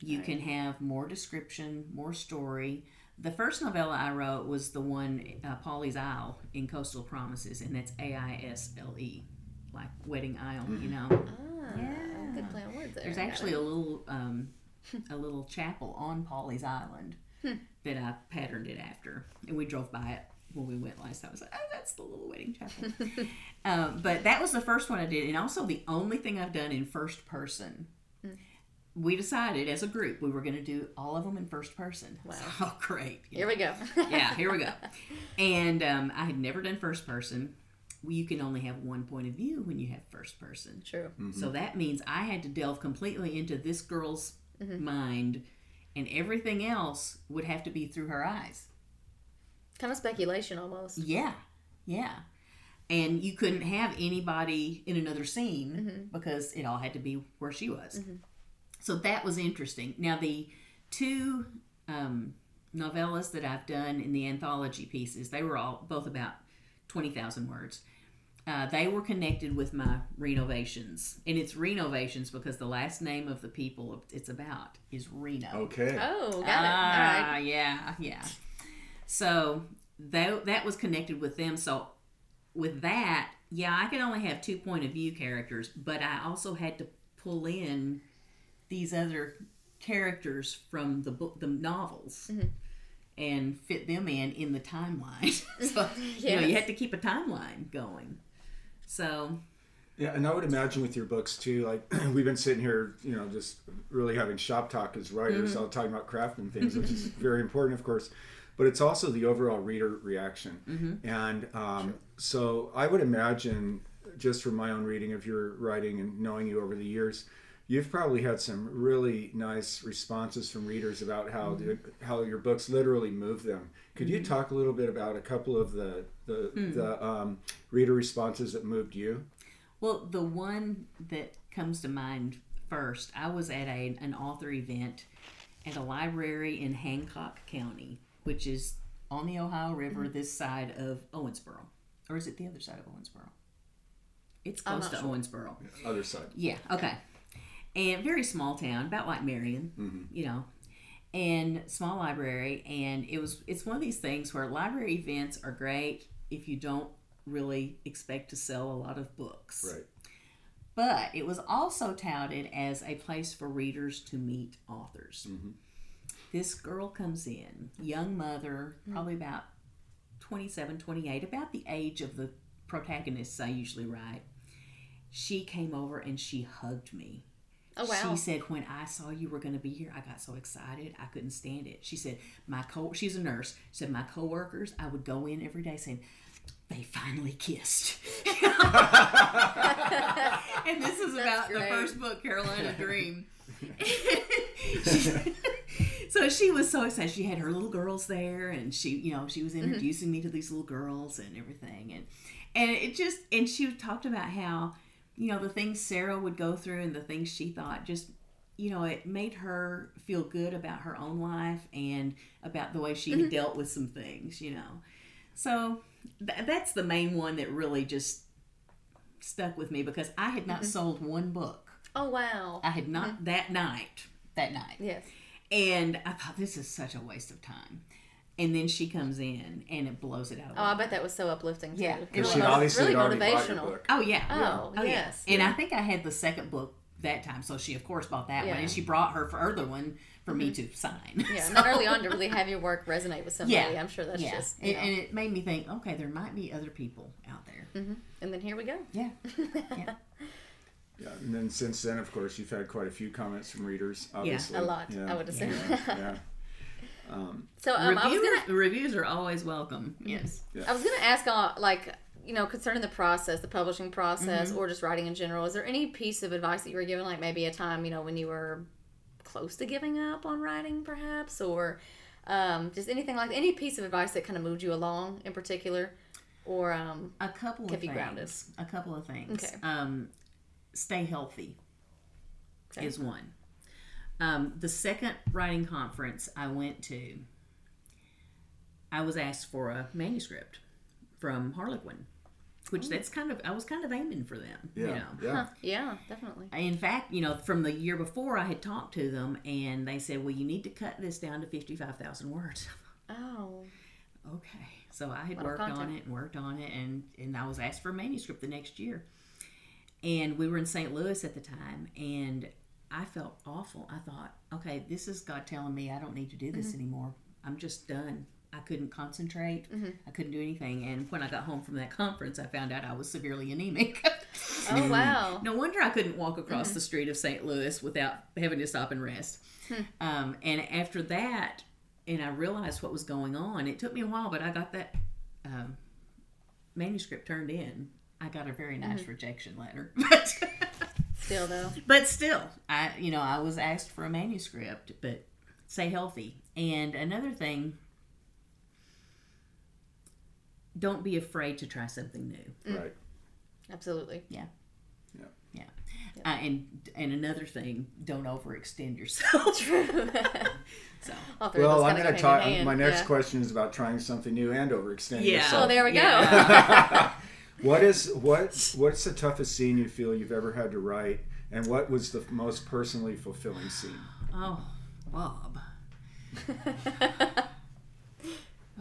You can have more description, more story. The first novella I wrote was the one, uh, Pawleys Isle in Coastal Promises, and that's A I S L E, like Wedding Isle, you know. Ah, Yeah. good play on words there. There's actually a little um, a little chapel on Pawleys Island that I patterned it after, and we drove by it when we went last time. I was like, "Oh, that's the little wedding chapel." [LAUGHS] um, but that was the first one I did, and also the only thing I've done in first person. We decided as a group we were going to do all of them in first person. Wow. So [LAUGHS] great! you Here we go. [LAUGHS] yeah, here we go. And um, I had never done first person. You can only have one point of view when you have first person. True. So that means I had to delve completely into this girl's mind, and everything else would have to be through her eyes. Kind of speculation almost. Yeah, yeah. And you couldn't have anybody in another scene because it all had to be where she was. So that was interesting. Now, the two um, novellas that I've done in the anthology pieces, they were all both about 20,000 words. Uh, they were connected with my renovations. And it's renovations because the last name of the people it's about is Reno. okay Oh, got it. All Ah, right. yeah, yeah. So that that was connected with them. So with that, yeah, I could only have two point of view characters, but I also had to pull in these other characters from the book, the novels, and fit them in in the timeline. [LAUGHS] so you know, you Yes. had to keep a timeline going. So Yeah, and I would imagine with your books too, like [CLEARS THROAT] we've been sitting here, you know, just really having shop talk as writers, all talking about craft and things, which is [LAUGHS] very important, of course. But it's also the overall reader reaction. And um, so I would imagine, just from my own reading of your writing and knowing you over the years, you've probably had some really nice responses from readers about how mm-hmm. the, how your books literally move them. Could you mm-hmm. talk a little bit about a couple of the the, hmm. the um, reader responses that moved you? Well, the one that comes to mind first, I was at a, an author event at a library in Hancock County, which is on the Ohio River, mm-hmm. this side of Owensboro. Or is it the other side of Owensboro? It's close to sure. Owensboro. Other side. Yeah, okay. And very small town, about like Marion, you know. and small library, and it was it's one of these things where library events are great if you don't really expect to sell a lot of books. Right. But it was also touted as a place for readers to meet authors. Mm-hmm. This girl comes in, young mother, probably about 27, 28, about the age of the protagonists I usually write. She came over and she hugged me. Oh wow. She said, "When I saw you were going to be here, I got so excited I couldn't stand it." She said, "My co she's a nurse. Said my coworkers, I would go in every day saying." They finally kissed. [LAUGHS] and this is about the first book, Carolina Dream. [LAUGHS] [LAUGHS] so she was so excited. She had her little girls there, and she, you know, she was mm-hmm. introducing me to these little girls and everything, and and it just, and she talked about how, you know, the things Sarah would go through and the things she thought just, you know, it made her feel good about her own life and about the way she had dealt with some things, you know. So th- that's the main one that really just stuck with me because I had not mm-hmm. sold one book. oh wow. I had not mm-hmm. that night. That night. Yes. And I thought this is such a waste of time. And then she comes in and it blows it out Oh, I bet that was so uplifting too. Yeah. It Because was she'd obviously really had already bought your motivational. book. Oh yeah. Oh, yeah. yes. And Yeah. I think I had the second book that time, so she of course bought that one, Yeah. Mm-hmm. and she brought her further one for me to sign. Yeah, [LAUGHS] So- and early on to really have your work resonate with somebody. Yeah. I'm sure that's yeah. just. and, You know. and it made me think, okay, there might be other people out there. and then here we go. Yeah. [LAUGHS] Yeah. Yeah, and then since then, of course, you've had quite a few comments from readers. Obviously, A lot, Yeah, I would assume. Yeah, yeah. [LAUGHS] Um, So um, gonna, Reviews are always welcome. Yes. I was gonna ask, uh, like, you know, concerning the process, the publishing process, Mm-hmm. or just writing in general. Is there any piece of advice that you were given, like maybe a time, you know, when you were close to giving up on writing, perhaps, or um, just anything like any piece of advice that kind of moved you along in particular, or um, A couple Kept of you things. grounded. A couple of things. Okay. Um, stay healthy Okay. is one. Um, the second writing conference I went to, I was asked for a manuscript from Harlequin, which that's kind of I was kind of aiming for them. yeah, You know. yeah. yeah, definitely. In fact, you know, from the year before, I had talked to them, and they said, "Well, you need to cut this down to fifty-five thousand words." [LAUGHS] Oh, Okay. So I had Lot of worked on it and worked on it, and, and I was asked for a manuscript the next year. And we were in St. Louis at the time, and I felt awful. I thought, okay, this is God telling me I don't need to do this mm-hmm. anymore. I'm just done. I couldn't concentrate. Mm-hmm. I couldn't do anything. And when I got home from that conference, I found out I was severely anemic. [LAUGHS] oh [LAUGHS] wow. No wonder I couldn't walk across mm-hmm. the street of St. Louis without having to stop and rest. Hmm. Um, and after that, and I realized what was going on. It took me a while, but I got that um, manuscript turned in. I got a very nice rejection letter, [LAUGHS] but Still though. but still, I you know I was asked for a manuscript, but say healthy. And another thing, don't be afraid to try something new. Right. Absolutely. Yeah. Yeah. Yeah. Uh, and and another thing, don't overextend yourself. [LAUGHS] [LAUGHS] so All Well, I'm going to talk. hand in hand. My next Yeah. question is about trying something new and overextending Yeah. yourself. Oh, there we go. Yeah. [LAUGHS] What is what? What's the toughest scene you feel you've ever had to write, and what was the most personally fulfilling scene? oh, Bob. [LAUGHS]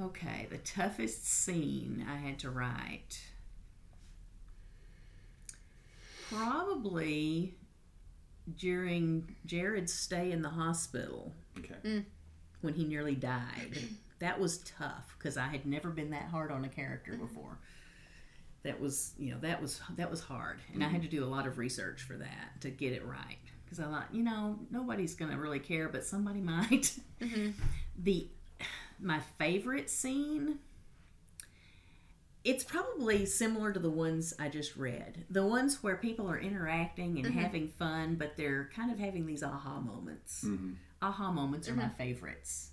Okay, the toughest scene I had to write. Probably during Jared's stay in the hospital Okay. Mm. when he nearly died. That was tough because I had never been that hard on a character before. That was, you know, that was that was hard, and I had to do a lot of research for that to get it right. Because I thought, you know, nobody's gonna really care, but somebody [LAUGHS] might. The my favorite scene. It's probably similar to the ones I just read. The ones where people are interacting and having fun, but they're kind of having these aha moments Mm-hmm. aha moments are my favorites.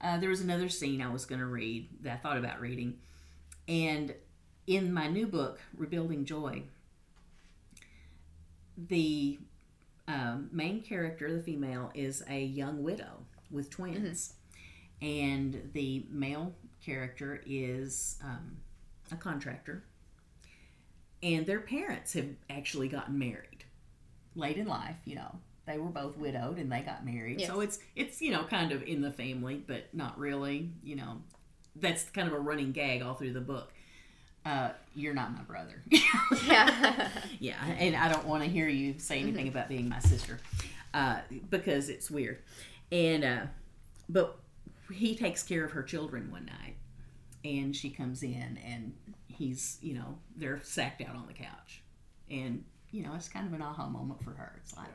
Uh, there was another scene I was going to read that I thought about reading, and in my new book, Rebuilding Joy, the um, main character, the female, is a young widow with twins, and the male character is um, a contractor, and their parents have actually gotten married late in life, you know, they were both widowed and they got married. So it's it's you know kind of in the family, but not really. You know, that's kind of a running gag all through the book. Uh, you're not my brother. yeah. [LAUGHS] [LAUGHS] yeah, and I don't want to hear you say anything about being my sister uh, because it's weird. And uh, but he takes care of her children one night, and she comes in, and he's you know they're sacked out on the couch, and you know it's kind of an aha moment for her. It's like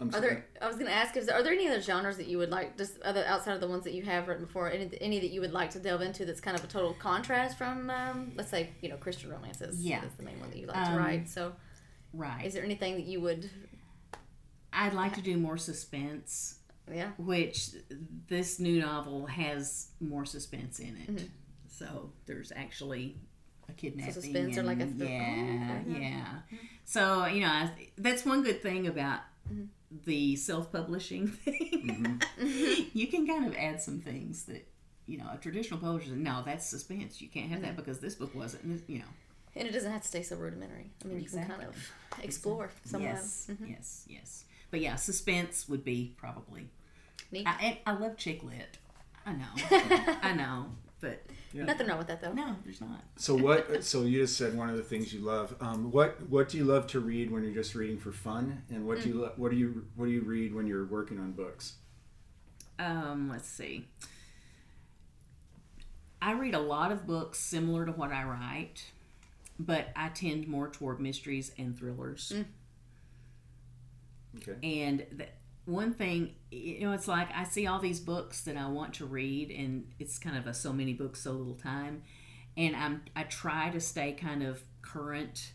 I'm sorry. there? I was going to ask, is are there any other genres that you would like, just other outside of the ones that you have written before, any, any that you would like to delve into that's kind of a total contrast from, um, let's say, you know, Christian romances? Yeah. that's the main one that you like to Um, write. So, right. is there anything that you would? I'd like to do more suspense, Yeah. which this new novel has more suspense in it. Mm-hmm. So there's actually a kidnapping. suspense or like a and- thr- yeah, oh, okay. yeah. So you know I, that's one good thing about Mm-hmm. The self-publishing [LAUGHS] thing. Mm-hmm. you can kind of add some things that you know a traditional publisher. No, that's suspense. You can't have Mm-hmm. that because this book wasn't. You know. And it doesn't have to stay so rudimentary. I mean, you can kind of explore some yes, of them. yes, yes. But yeah, suspense would be probably. Neat. I, I love chick lit. I know, [LAUGHS] I know, but Nothing wrong with that, though. no, there's not. So what? So you just said one of the things you love. Um, what What do you love to read when you're just reading for fun? And what do you lo- What do you What do you read when you're working on books? Um, let's see. I read a lot of books similar to what I write, but I tend more toward mysteries and thrillers. Okay. And the, one thing, you know, it's like I see all these books that I want to read, and it's kind of a so many books, so little time. And I'm I try to stay kind of current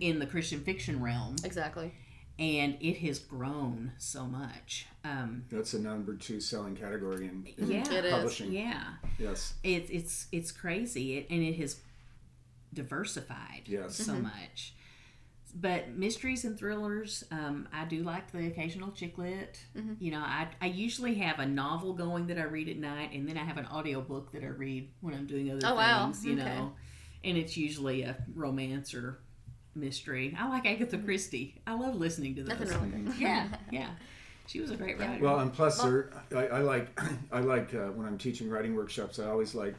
in the Christian fiction realm, Exactly. and it has grown so much. Um, That's a number two selling category in, in yeah, It is. publishing. yeah. Yes. It's it's it's crazy, it, and it has diversified Yes. so much. But mysteries and thrillers, um, I do like the occasional chick lit. You know, I, I usually have a novel going that I read at night, and then I have an audiobook that I read when I'm doing other Oh, wow. things, you Okay. know. And it's usually a romance or mystery. I like Agatha Christie. I love listening to those. Nothing wrong with. Yeah, [LAUGHS] yeah. She was a great writer. Well, and plus, there, I, I like [CLEARS THROAT] I like uh, when I'm teaching writing workshops. I always like,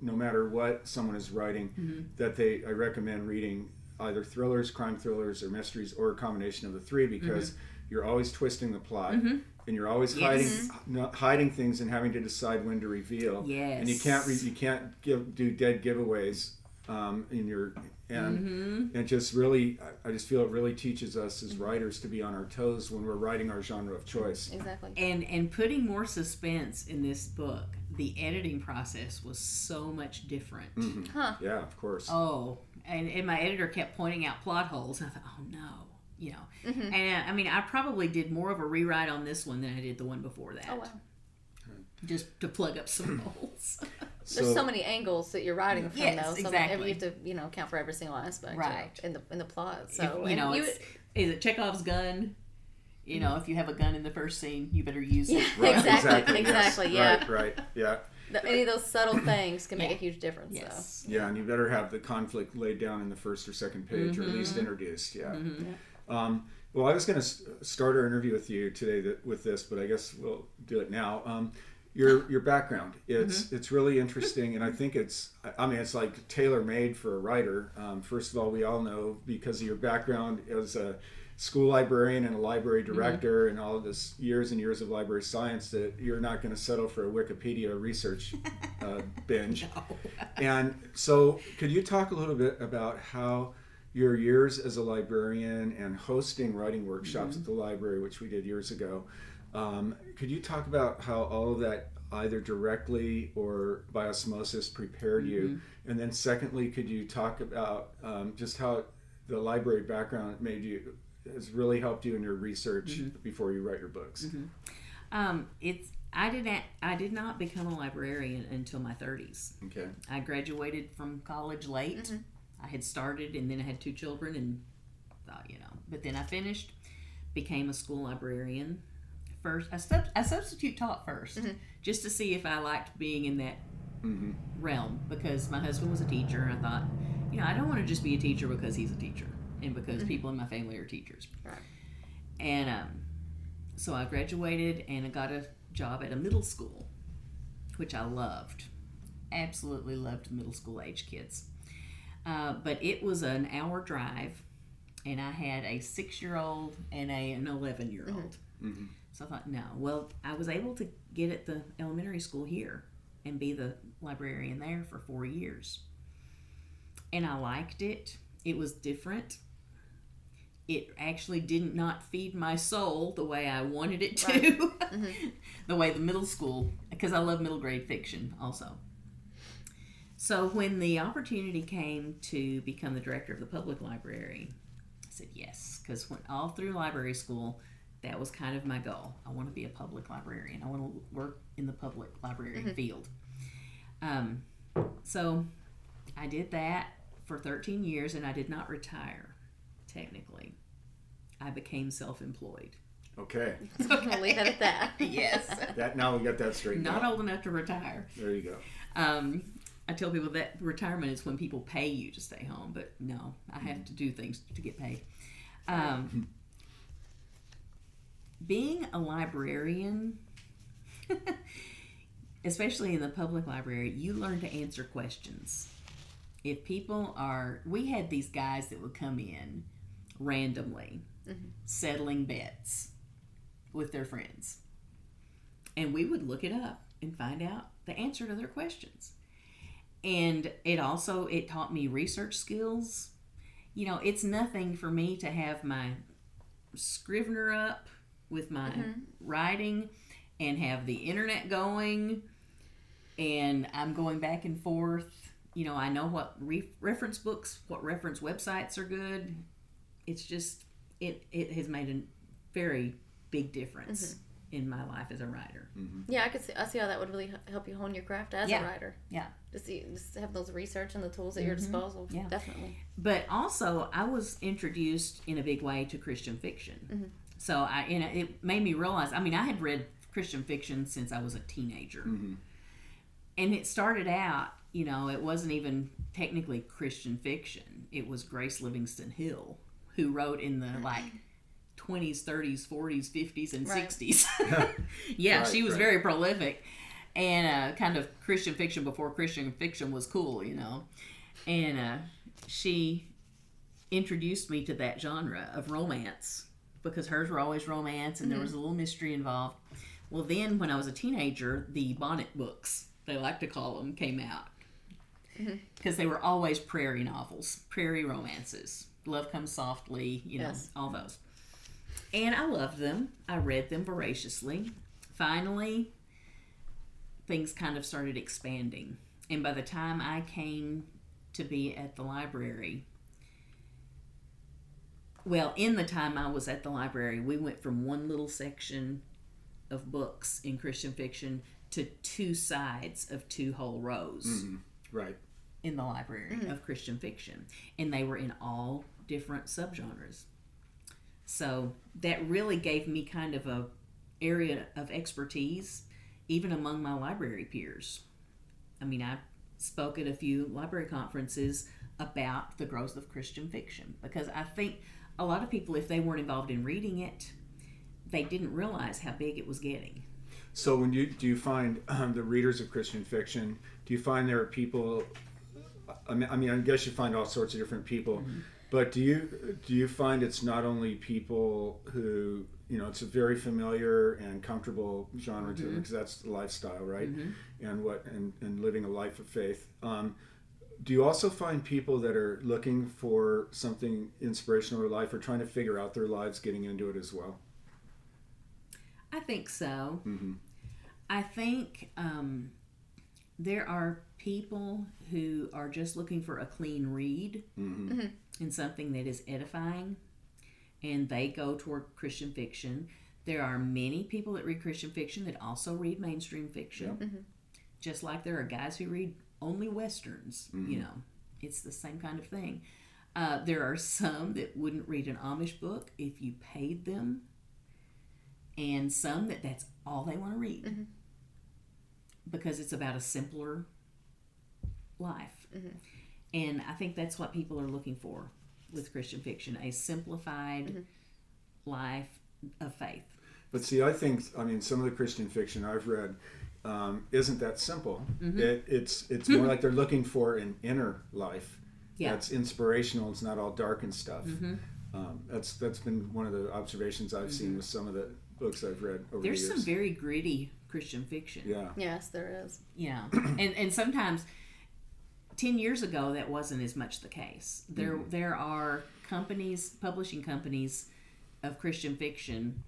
no matter what someone is writing, that they I recommend reading either thrillers, crime thrillers, or mysteries, or a combination of the three mm-hmm. because you're always twisting the plot. Mm-hmm. And you're always Yes. hiding, mm-hmm. not hiding things, and having to decide when to reveal. Yes. And you can't re- you can't give do dead giveaways um, in your and Mm-hmm. and just really I- I just feel it really teaches us as writers to be on our toes when we're writing our genre of choice. Exactly. and and putting more suspense in this book the editing process was so much different Huh. Yeah, of course. oh and, and my editor kept pointing out plot holes and i thought oh no you know mm-hmm. and uh, i mean i probably did more of a rewrite on this one than i did the one before that Oh wow. just to plug up some hmm. holes [LAUGHS] There's so many angles that you're writing from Yes, though, so exactly. you have to you know account for every single aspect, of- Right. in the in the plot. If, So you know you- it's, is it chekhov's gun you know mm-hmm. if you have a gun in the first scene you better use it [LAUGHS] Yeah. Exactly, yes. exactly, yeah. Right, right, yeah, the- any of those subtle [CLEARS THROAT] things can make Yeah. a huge difference. yes yeah, and you better have the conflict laid down in the first or second page, or at least Mm-hmm. introduced. Yeah. Um, well, I was going to start our interview with you today that, with this, but I guess we'll do it now. Um, your your background it's Mm-hmm. it's really interesting, and I think it's I- I mean it's like tailor made for a writer. Um, first of all, we all know because of your background as a school librarian and a library Mm-hmm. director and all of this years and years of library science that you're not going to settle for a Wikipedia research [LAUGHS] uh, binge. [LAUGHS] And so, could you talk a little bit about how your years as a librarian and hosting writing workshops at the library, which we did years ago, um, could you talk about how all of that either directly or by osmosis prepared you? And then, secondly, could you talk about um, just how the library background made you has really helped you in your research mm-hmm. before you write your books? Mm-hmm. um, it's I did not I did not become a librarian until my 30s. Okay. I graduated from college late. Mm-hmm. I had started and then I had two children and thought, you know, but then I finished, became a school librarian. First, I, sub- I substitute taught 1st just to see if I liked being in that hmm realm because my husband was a teacher and I thought, you know, I don't want to just be a teacher because he's a teacher and because people in my family are teachers. Right. And um, so I graduated and I got a job at a middle school, which I loved. Absolutely loved middle school age kids. Uh, but it was an hour drive, and I had a six year old and a, an 11 year old. Mhm. So I thought, no. Well, I was able to get at the elementary school here and be the librarian there for four years. And I liked it. It was different. It actually did not feed my soul the way I wanted it to. [LAUGHS] the way the middle school, because I love middle grade fiction also. So when the opportunity came to become the director of the public library, I said yes, because when all through library school, that was kind of my goal. I want to be a public librarian. I want to work in the public library field. Um, so I did that for 13 years, and I did not retire. Technically, I became self-employed. Okay. [LAUGHS] We'll leave it at that. yes, That now we got that straight. not old enough to retire. There you go. Um, I tell people that retirement is when people pay you to stay home, but no, I have to do things to get paid. Um, being a librarian, [LAUGHS] especially in the public library, you learn to answer questions. If people are, we had these guys that would come in randomly, settling bets with their friends. And we would look it up and find out the answer to their questions. And it also it taught me research skills. You know it's nothing for me to have my scrivener up with my mm-hmm. writing and have the internet going. And i'm going back and forth. You know i know what re- reference books what reference websites are good. It's just it it has made a very big difference mm-hmm. in my life as a writer mm-hmm. Yeah, I could see. I see how that would really help you hone your craft as Yeah. a writer. yeah Just, see, just have those research and the tools at your mm-hmm. disposal. Yeah. Definitely. but also I was introduced in a big way to Christian fiction. So I, and it made me realize. I mean, I had read Christian fiction since I was a teenager, and it started out. You know, it wasn't even technically Christian fiction. It was Grace Livingston Hill who wrote in the like. 20s, 30s, 40s, 50s, and Right. 60s. [LAUGHS] yeah, Right, she was right. very prolific and uh, kind of Christian fiction before Christian fiction was cool, you know. And uh, she introduced me to that genre of romance because hers were always romance and there was a little mystery involved. Well, then when I was a teenager, the bonnet books, they like to call them, came out because they were always prairie novels, prairie romances. Love Comes Softly, you know, Yes. all those. And I loved them. I read them voraciously. Finally, things kind of started expanding. And by the time I came to be at the library, well, in the time I was at the library, we went from one little section of books in Christian fiction to two sides of two whole rows mm-hmm. Right. In the library of Christian fiction, and they were in all different subgenres. So that really gave me kind of a area of expertise, even among my library peers. I mean, I spoke at a few library conferences about the growth of Christian fiction because I think a lot of people, if they weren't involved in reading it, they didn't realize how big it was getting. So when you do you find um, [CLEARS THROAT] the readers of Christian fiction, do you find there are people? I mean, I mean, I guess you find all sorts of different people, but do you do you find it's not only people who you know it's a very familiar and comfortable genre to because that's the lifestyle, right? And what and, and living a life of faith. Um, do you also find people that are looking for something inspirational in life or trying to figure out their lives getting into it as well? I think so. Mhm. I think um, there are people who are just looking for a clean read hmm and something that is edifying, and they go toward Christian fiction. There are many people that read Christian fiction that also read mainstream fiction, just like there are guys who read only westerns. You know, it's the same kind of thing. Uh, there are some that wouldn't read an Amish book if you paid them, and some that that's all they want to read because it's about a simpler life. Mm-hmm. And I think that's what people are looking for with Christian fiction a simplified mm-hmm. life of faith. But see, I think I mean some of the Christian fiction I've read um, isn't that simple. Mm-hmm. It, it's it's more like they're looking for an inner life Yeah. that's inspirational. It's not all dark and stuff. Um, that's that's been one of the observations I've seen with some of the books I've read over There's the some very gritty Christian fiction. yeah, Yes, there is. Yeah, [COUGHS] and and sometimes ten years ago that wasn't as much the case. There Mm-hmm. there are companies, publishing companies of Christian fiction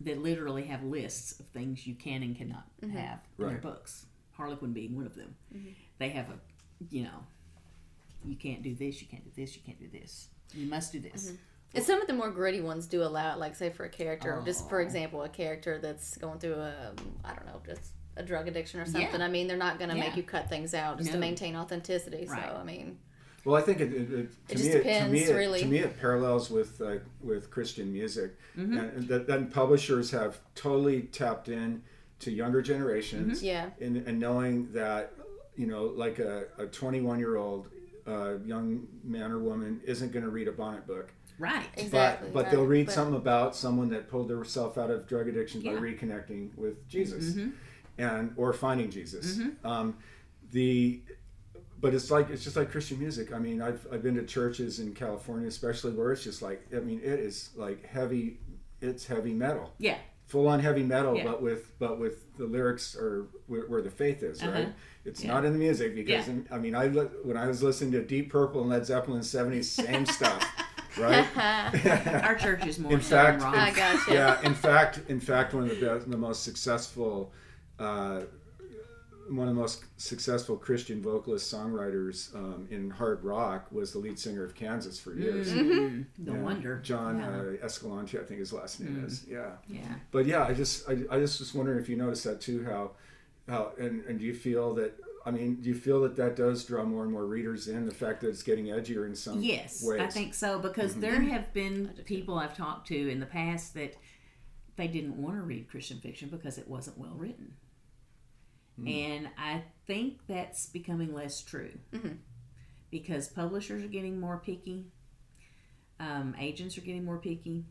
that literally have lists of things you can and cannot mm-hmm. have in their books. Harlequin being one of them. Mm-hmm. They have a, you know, you can't do this, you can't do this, you can't do this. You must do this. Mm-hmm. And some of the more gritty ones do allow it, like say for a character, just for Oh. example, a character that's going through a, I don't know, just a drug addiction or something. Yeah. I mean, they're not going to make you cut things out just to maintain authenticity. Right. So I mean, Well, I think it, it, it, to It just me, it, to depends, me, it, really. to me, it parallels with uh, with Christian music, Mm-hmm. and that then publishers have totally tapped in to younger generations, Mm-hmm. yeah, and, and knowing that you know, like a, a 21 year old uh, young man or woman isn't going to read a bonnet book, Right. exactly. but but right. they'll read But- something about someone that pulled themselves out of drug addiction by reconnecting with Jesus, Mm-hmm. And or finding Jesus. Um, the but it's like it's just like Christian music. I mean, I've I've been to churches in California, especially where it's just like I mean, it is like heavy. It's heavy metal, Yeah. full on heavy metal, Yeah. but with but with the lyrics or where, where the faith is, right? Uh-huh. It's Yeah. not in the music because Yeah. I mean, I when I was listening to Deep Purple and Led Zeppelin in the '70s, same stuff, [LAUGHS] right? [LAUGHS] Our church is more In Southern fact, rock. I gotcha. yeah in fact in fact one of the best the most successful uh, one of the most successful christian vocalist songwriters um, in hard rock was the lead singer of kansas for years Mm, no Yeah. wonder. john Yeah. uh, escalante i think his last name is yeah yeah. but yeah i just I, I just was wondering if you noticed that too how how and, and do you feel that I mean, do you feel that that does draw more and more readers in? The fact that it's getting edgier in some Yes, ways. I think so because there have been people I've talked to in the past that they didn't want to read Christian fiction because it wasn't well written. And I think that's becoming less true because publishers are getting more picky, um, agents are getting more picky.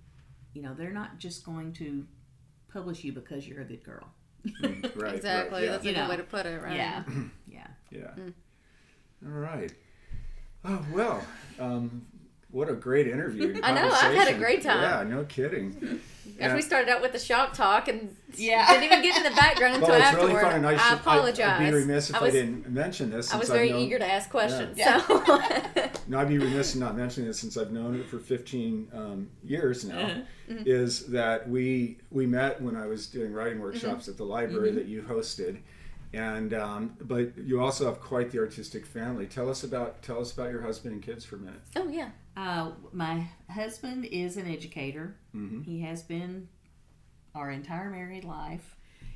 You know, they're not just going to publish you because you're a good girl. Mm, [LAUGHS] right, exactly. Right, yeah. That's a You good know. way to put it, right? Yeah, [CLEARS THROAT] yeah. Yeah. All right. Oh well, um, what a great interview. [LAUGHS] I know, I've had a great time. Yeah, no kidding. After Yeah. we started out with the shop talk and Yeah. didn't even get in the background [LAUGHS] until Well, it's afterward. really fun, and I, I, apologize. I'd, be remiss if I, was, didn't mention this. I was since I've very known- eager to ask questions. Yeah. [LAUGHS] So No, I'd be remiss in not mentioning this since I've known it for 15 um, years now. Uh-huh. Mm-hmm. Is that we we met when I was doing writing workshops at the library Mm-hmm. that you hosted, and um, but you also have quite the artistic family. Tell us about tell us about your husband and kids for a minute. Oh yeah. Uh, my husband is an educator. Mm-hmm. He has been our entire married life.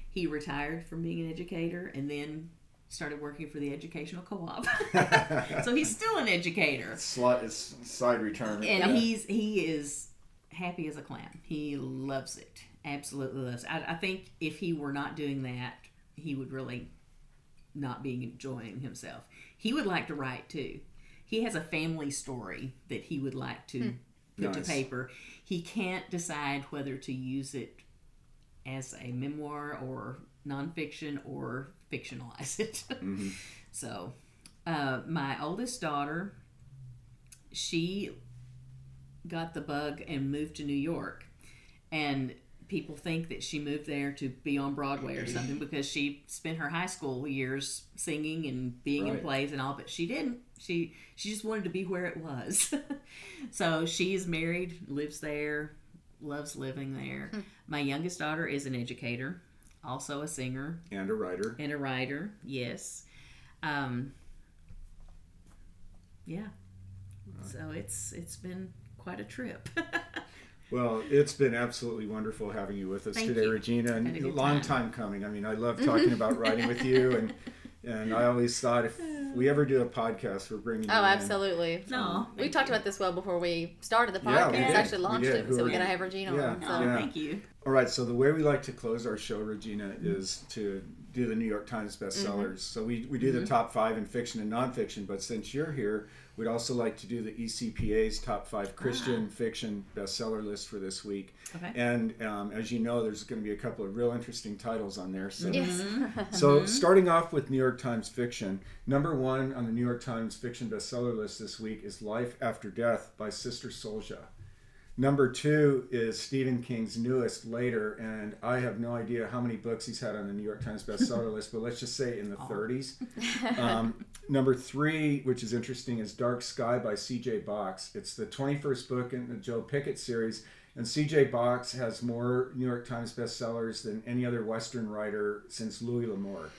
He retired from being an educator and then started working for the educational co-op. [LAUGHS] so he's still an educator, Slot is side retirement. and he's he is happy as a clam. He loves it, absolutely loves. It. I, I think if he were not doing that, he would really not be enjoying himself. He would like to write too. He has a family story that he would like to put Nice. to paper. He can't decide whether to use it as a memoir or nonfiction or fictionalize it. [LAUGHS] So, uh, my oldest daughter, she got the bug and moved to New York. And people think that she moved there to be on Broadway or something [LAUGHS] because she spent her high school years singing and being in plays and all, but she didn't. She she just wanted to be where it was. [LAUGHS] so she is married, lives there, loves living there. My youngest daughter is an educator, also a singer and a writer. and a writer. Yes. Um, yeah. So it's it's been quite a trip. [LAUGHS] Well, it's been absolutely wonderful having you with us Thank today, you. Regina, and a a long time. time coming. I mean, I love [LAUGHS] talking about writing with you, and and I always thought if we ever do a podcast, we're bringing. Oh, you Oh, in. absolutely. no, We talked about this well before we started the podcast. Yeah, we did. actually We launched did. it, We so were- we gotta have Regina Yeah. on. So. Oh, Yeah. thank you. All right, so the way we like to close our show, Regina, is to do the New York Times bestsellers. Mm-hmm. So we, we do the mm-hmm. top five in fiction and nonfiction, but since you're here, we'd also like to do the ECPA's top five Christian ah. fiction bestseller list for this week. Okay. And um, as you know, there's going to be a couple of real interesting titles on there. So, Yes. Mm-hmm. so mm-hmm. starting off with New York Times fiction, number one on the New York Times fiction bestseller list this week is Life After Death by Sister Souljah. Number two is Stephen King's newest, Later, and I have no idea how many books he's had on the New York Times bestseller [LAUGHS] list, but let's just say in the 30s. [LAUGHS] Um, number three, which is interesting, is Dark Sky by C.J. Box. It's the 21st book in the Joe Pickett series, and C.J. Box has more New York Times bestsellers than any other Western writer since Louis L'Amour,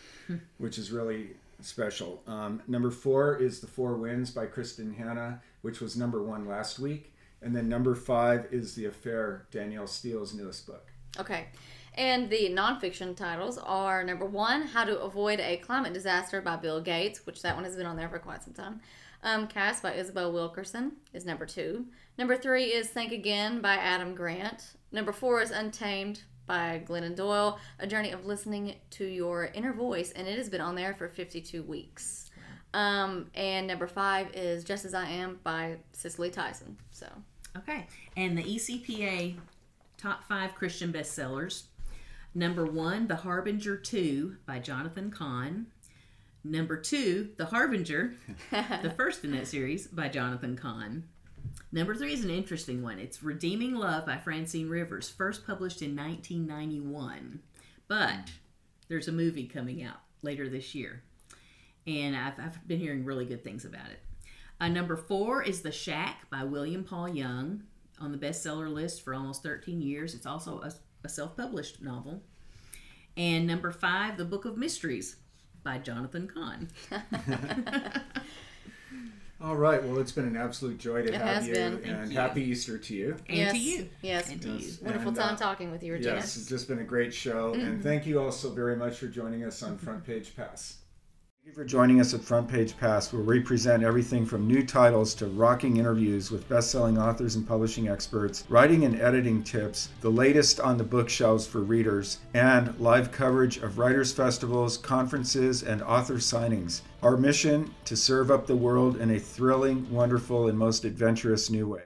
which is really special. Um, number four is The Four Winds by Kristin Hannah, which was number one last week. And then number five is The Affair, Danielle Steel's newest book. Okay. And the nonfiction titles are number one, How to Avoid a Climate Disaster by Bill Gates, which that one has been on there for quite some time. Um, Caste by Isabel Wilkerson is number two. Number three is Think Again by Adam Grant. Number four is Untamed by Glennon Doyle, a journey of listening to your inner voice, and it has been on there for 52 weeks. Um, and number five is Just As I Am by Cicely Tyson. So, Okay. And the ECPA top five Christian bestsellers. Number one, The Harbinger 2 by Jonathan Cahn. Number two, The Harbinger, [LAUGHS] the first in that series by Jonathan Cahn. Number three is an interesting one. It's Redeeming Love by Francine Rivers, first published in 1991. But there's a movie coming out later this year. And I've, I've been hearing really good things about it. Uh, number four is The Shack by William Paul Young, on the bestseller list for almost 13 years. It's also a, a self published novel. And number five, The Book of Mysteries by Jonathan Cahn. [LAUGHS] All right. Well, it's been an absolute joy to It have has you, been. and you. happy Easter to you. And yes, to you. Yes. And to you. Wonderful And, time uh, talking with you, Regina. Yes, it's just been a great show, and thank you also very much for joining us on Front Page Pass. Thank you for joining us at Front Page Pass, where we present everything from new titles to rocking interviews with best-selling authors and publishing experts, writing and editing tips, the latest on the bookshelves for readers, and live coverage of writers' festivals, conferences, and author signings. Our mission to serve up the world in a thrilling, wonderful, and most adventurous new way.